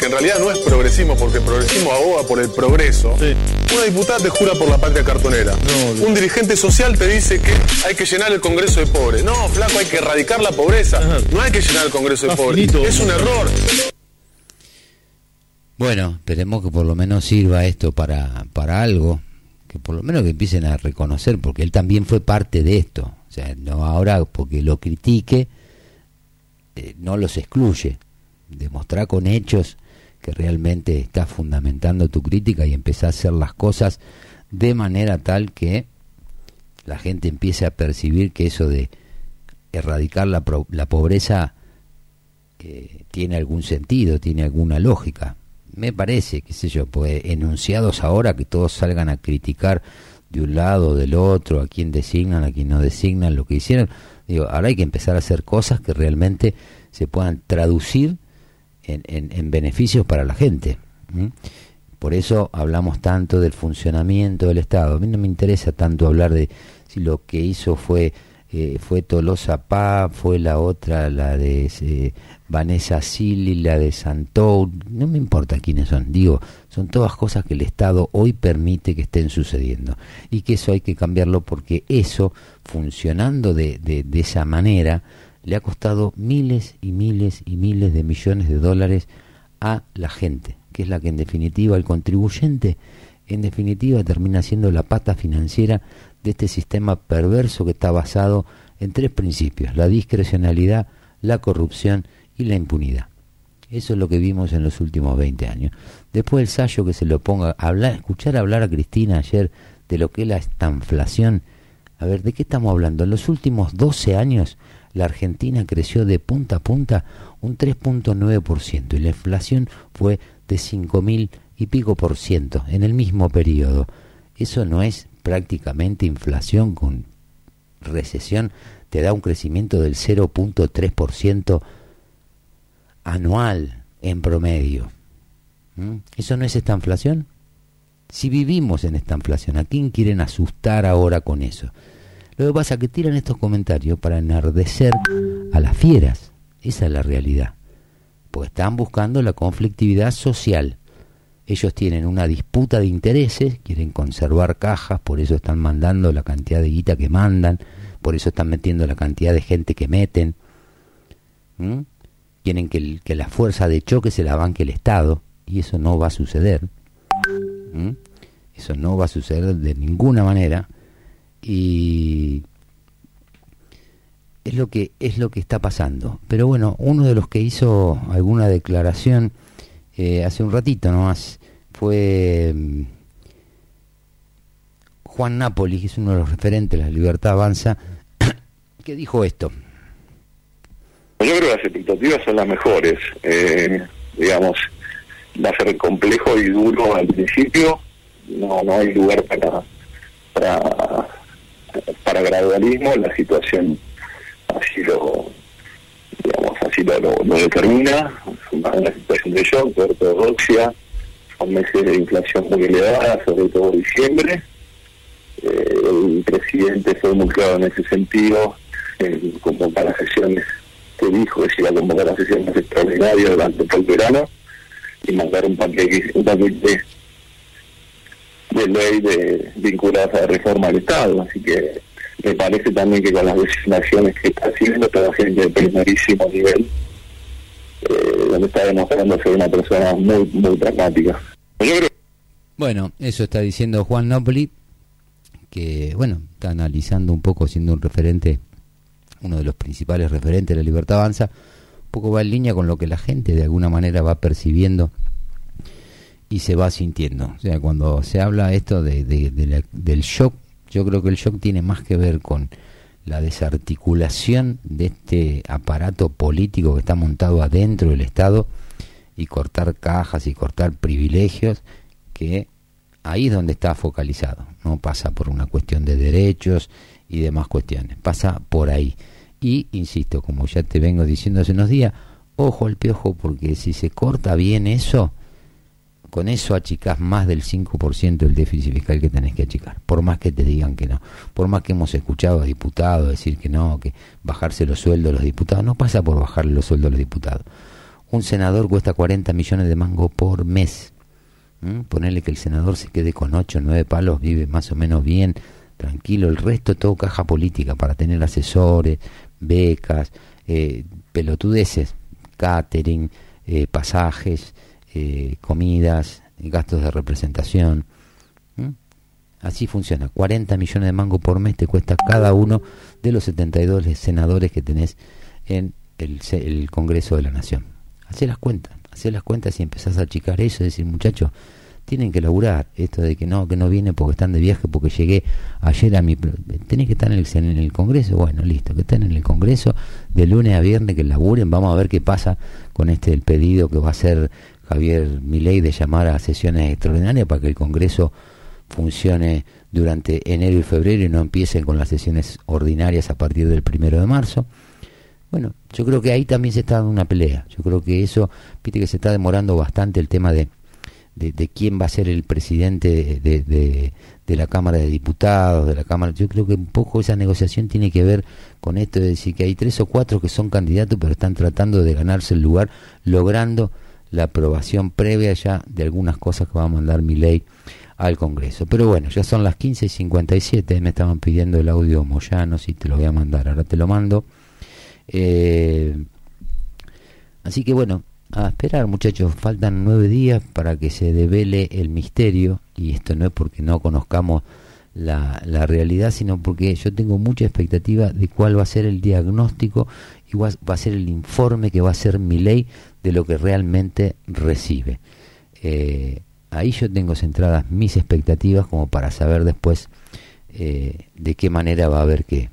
que en realidad no es progresismo, porque el progresismo aboga por el progreso. Sí. Una diputada te jura por la patria cartonera. No, Un dirigente social te dice que hay que llenar el Congreso de pobres. No, flaco, hay que erradicar la pobreza. Ajá. No hay que llenar el Congreso de pobres. finito. Es un error. Bueno, esperemos que por lo menos sirva esto para, para algo, que por lo menos que empiecen a reconocer, porque él también fue parte de esto. O sea, no ahora porque lo critique, eh, no los excluye. Demostrar con hechos que realmente estás fundamentando tu crítica y empezar a hacer las cosas de manera tal que la gente empiece a percibir que eso de erradicar la, la pobreza eh, tiene algún sentido, tiene alguna lógica. Me parece, qué sé yo, pues enunciados ahora que todos salgan a criticar de un lado o del otro, a quién designan, a quién no designan, lo que hicieron. Digo, ahora hay que empezar a hacer cosas que realmente se puedan traducir en, en- en beneficios para la gente. Por eso hablamos tanto del funcionamiento del Estado. A mí no me interesa tanto hablar de si lo que hizo fue eh, fue Tolosa Paz, fue la otra, la de eh, Vanessa Silly, la de Santou. No me importa quiénes son. Digo, son todas cosas que el Estado hoy permite que estén sucediendo. Y que eso hay que cambiarlo porque eso, funcionando de, de, de esa manera, le ha costado miles y miles y miles de millones de dólares a la gente, que es la que en definitiva el contribuyente, en definitiva termina siendo la pata financiera de este sistema perverso que está basado en tres principios, la discrecionalidad, la corrupción y la impunidad. Eso es lo que vimos en los últimos 20 años. Después el Sayo que se lo ponga hablar, escuchar hablar a Cristina ayer de lo que es la estanflación. A ver, ¿de qué estamos hablando? En los últimos 12 años la Argentina creció de punta a punta un 3.9% y la inflación fue de 5.000 y pico por ciento en el mismo periodo. Eso no es prácticamente inflación con recesión, te da un crecimiento del 0.3% anual en promedio. ¿Mm? ¿Eso no es esta inflación? Si vivimos en esta inflación, ¿a quién quieren asustar ahora con eso? Lo que pasa es que tiran estos comentarios para enardecer a las fieras. Esa es la realidad. Porque están buscando la conflictividad social. Ellos tienen una disputa de intereses, quieren conservar cajas, por eso están mandando la cantidad de guita que mandan, por eso están metiendo la cantidad de gente que meten. ¿Mm? Quieren que, la fuerza de choque se la banque el Estado, y eso no va a suceder. Eso no va a suceder de ninguna manera. Y es lo que es lo que está pasando. Pero bueno, uno de los que hizo alguna declaración eh, hace un ratito nomás fue mm, Juan Napoli, que es uno de los referentes de la Libertad Avanza, que dijo esto. Yo creo que las expectativas son las mejores. Eh, digamos, va a ser complejo y duro al principio. No, no hay lugar para, para, para gradualismo. La situación así lo, digamos, así lo, lo, lo determina. Una situación de shock, de ortodoxia. Meses de inflación muy elevada, sobre todo diciembre. Eh, el presidente fue muy claro en ese sentido, en convocar sesiones que dijo que se iba a convocar a sesiones extraordinarias durante todo el verano y mandar un paquete, un de ley de vinculadas a la reforma del Estado. Así que me parece también que con las designaciones que está haciendo, está haciendo de primerísimo nivel, eh, donde está demostrando ser una persona muy, muy pragmática. Bueno, eso está diciendo Juan Napoli, que bueno, está analizando un poco, siendo un referente, uno de los principales referentes de la libertad avanza, un poco va en línea con lo que la gente de alguna manera va percibiendo y se va sintiendo. O sea, cuando se habla esto de, de- de la- del shock, yo creo que el shock tiene más que ver con la desarticulación de este aparato político que está montado adentro del Estado y cortar cajas y cortar privilegios que ahí es donde está focalizado. No pasa por una cuestión de derechos y demás cuestiones. Pasa por ahí. Y, insisto, como ya te vengo diciendo hace unos días, ojo al piojo porque si se corta bien eso, con eso achicás más del 5% del déficit fiscal que tenés que achicar, por más que te digan que no, por más que hemos escuchado a diputados decir que no, que bajarse los sueldos a los diputados, no pasa por bajarle los sueldos a los diputados. Un senador cuesta 40 millones de mango por mes. Ponerle que el senador se quede con 8 o 9 palos, vive más o menos bien, tranquilo, el resto todo caja política para tener asesores, becas, eh, pelotudeces, catering, eh, pasajes, eh, comidas, gastos de representación. Así funciona. 40 millones de mango por mes te cuesta cada uno de los 72 senadores que tenés en el, el Congreso de la Nación. Hacé las cuentas, hacé las cuentas y empezás a achicar eso, decir, muchachos, tienen que laburar. Esto de que no, que no viene porque están de viaje, porque llegué ayer a mi... Tenés que estar en el, en el Congreso, bueno, listo, que estén en el Congreso de lunes a viernes, que laburen, vamos a ver qué pasa con este el pedido que va a hacer Javier Milei de llamar a sesiones extraordinarias para que el Congreso funcione durante enero y febrero y no empiecen con las sesiones ordinarias a partir del primero de marzo. Bueno, yo creo que ahí también se está dando una pelea. Yo creo que eso, viste que se está demorando bastante el tema de, de, quién va a ser el presidente de, de, de la Cámara de Diputados, de la Cámara. Yo creo que un poco esa negociación tiene que ver con esto de decir que hay tres o cuatro que son candidatos, pero están tratando de ganarse el lugar, logrando la aprobación previa ya de algunas cosas que va a mandar mi ley al Congreso. Pero bueno, ya son las 15 y 57, me estaban pidiendo el audio Moyano, si te lo voy a mandar, ahora te lo mando. Eh, así que bueno, a esperar muchachos, faltan nueve días para que se devele el misterio, y esto no es porque no conozcamos la, la realidad, sino porque yo tengo mucha expectativa de cuál va a ser el diagnóstico y va, a ser el informe que va a hacer mi ley de lo que realmente recibe. Eh, ahí yo tengo centradas mis expectativas como para saber después eh, de qué manera va a haber que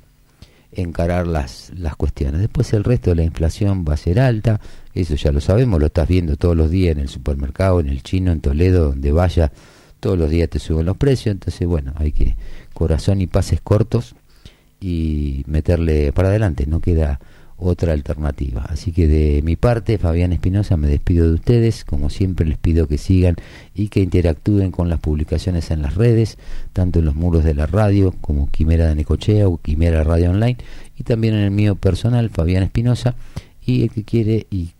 encarar las, las cuestiones. Después el resto de la inflación va a ser alta, eso ya lo sabemos, lo estás viendo todos los días en el supermercado, en el chino, en Toledo, donde vaya, todos los días te suben los precios, entonces bueno, hay que corazón y pases cortos y meterle para adelante, no queda otra alternativa. Así que de mi parte, Fabián Espinosa, me despido de ustedes. Como siempre, les pido que sigan y que interactúen con las publicaciones en las redes, tanto en los muros de la radio como Quimera de Necochea o Quimera Radio Online, y también en el mío personal, Fabián Espinosa. Y el que quiere y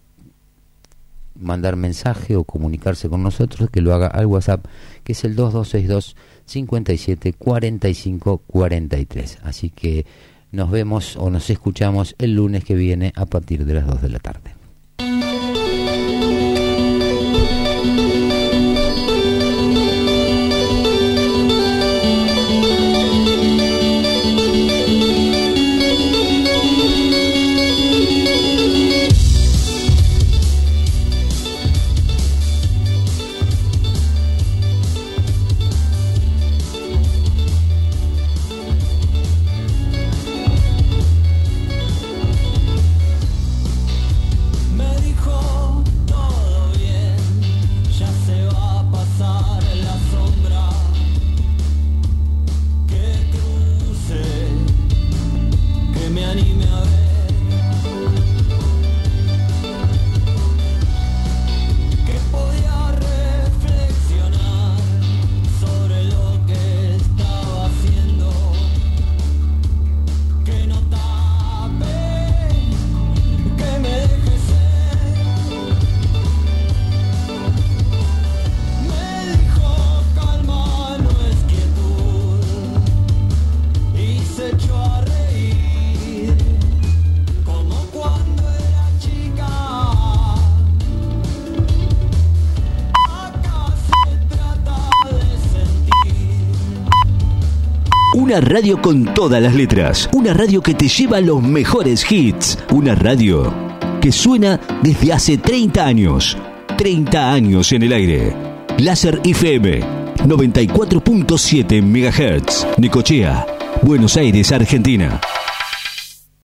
mandar mensaje o comunicarse con nosotros, que lo haga al WhatsApp, que es el 2262 57 45 43. Así que nos vemos o nos escuchamos el lunes que viene a partir de las 2 de la tarde. Radio con todas las letras. Una radio que te lleva los mejores hits. Una radio que suena desde hace 30 años. 30 años en el aire. Láser FM 94.7 MHz. Necochea, Buenos Aires, Argentina.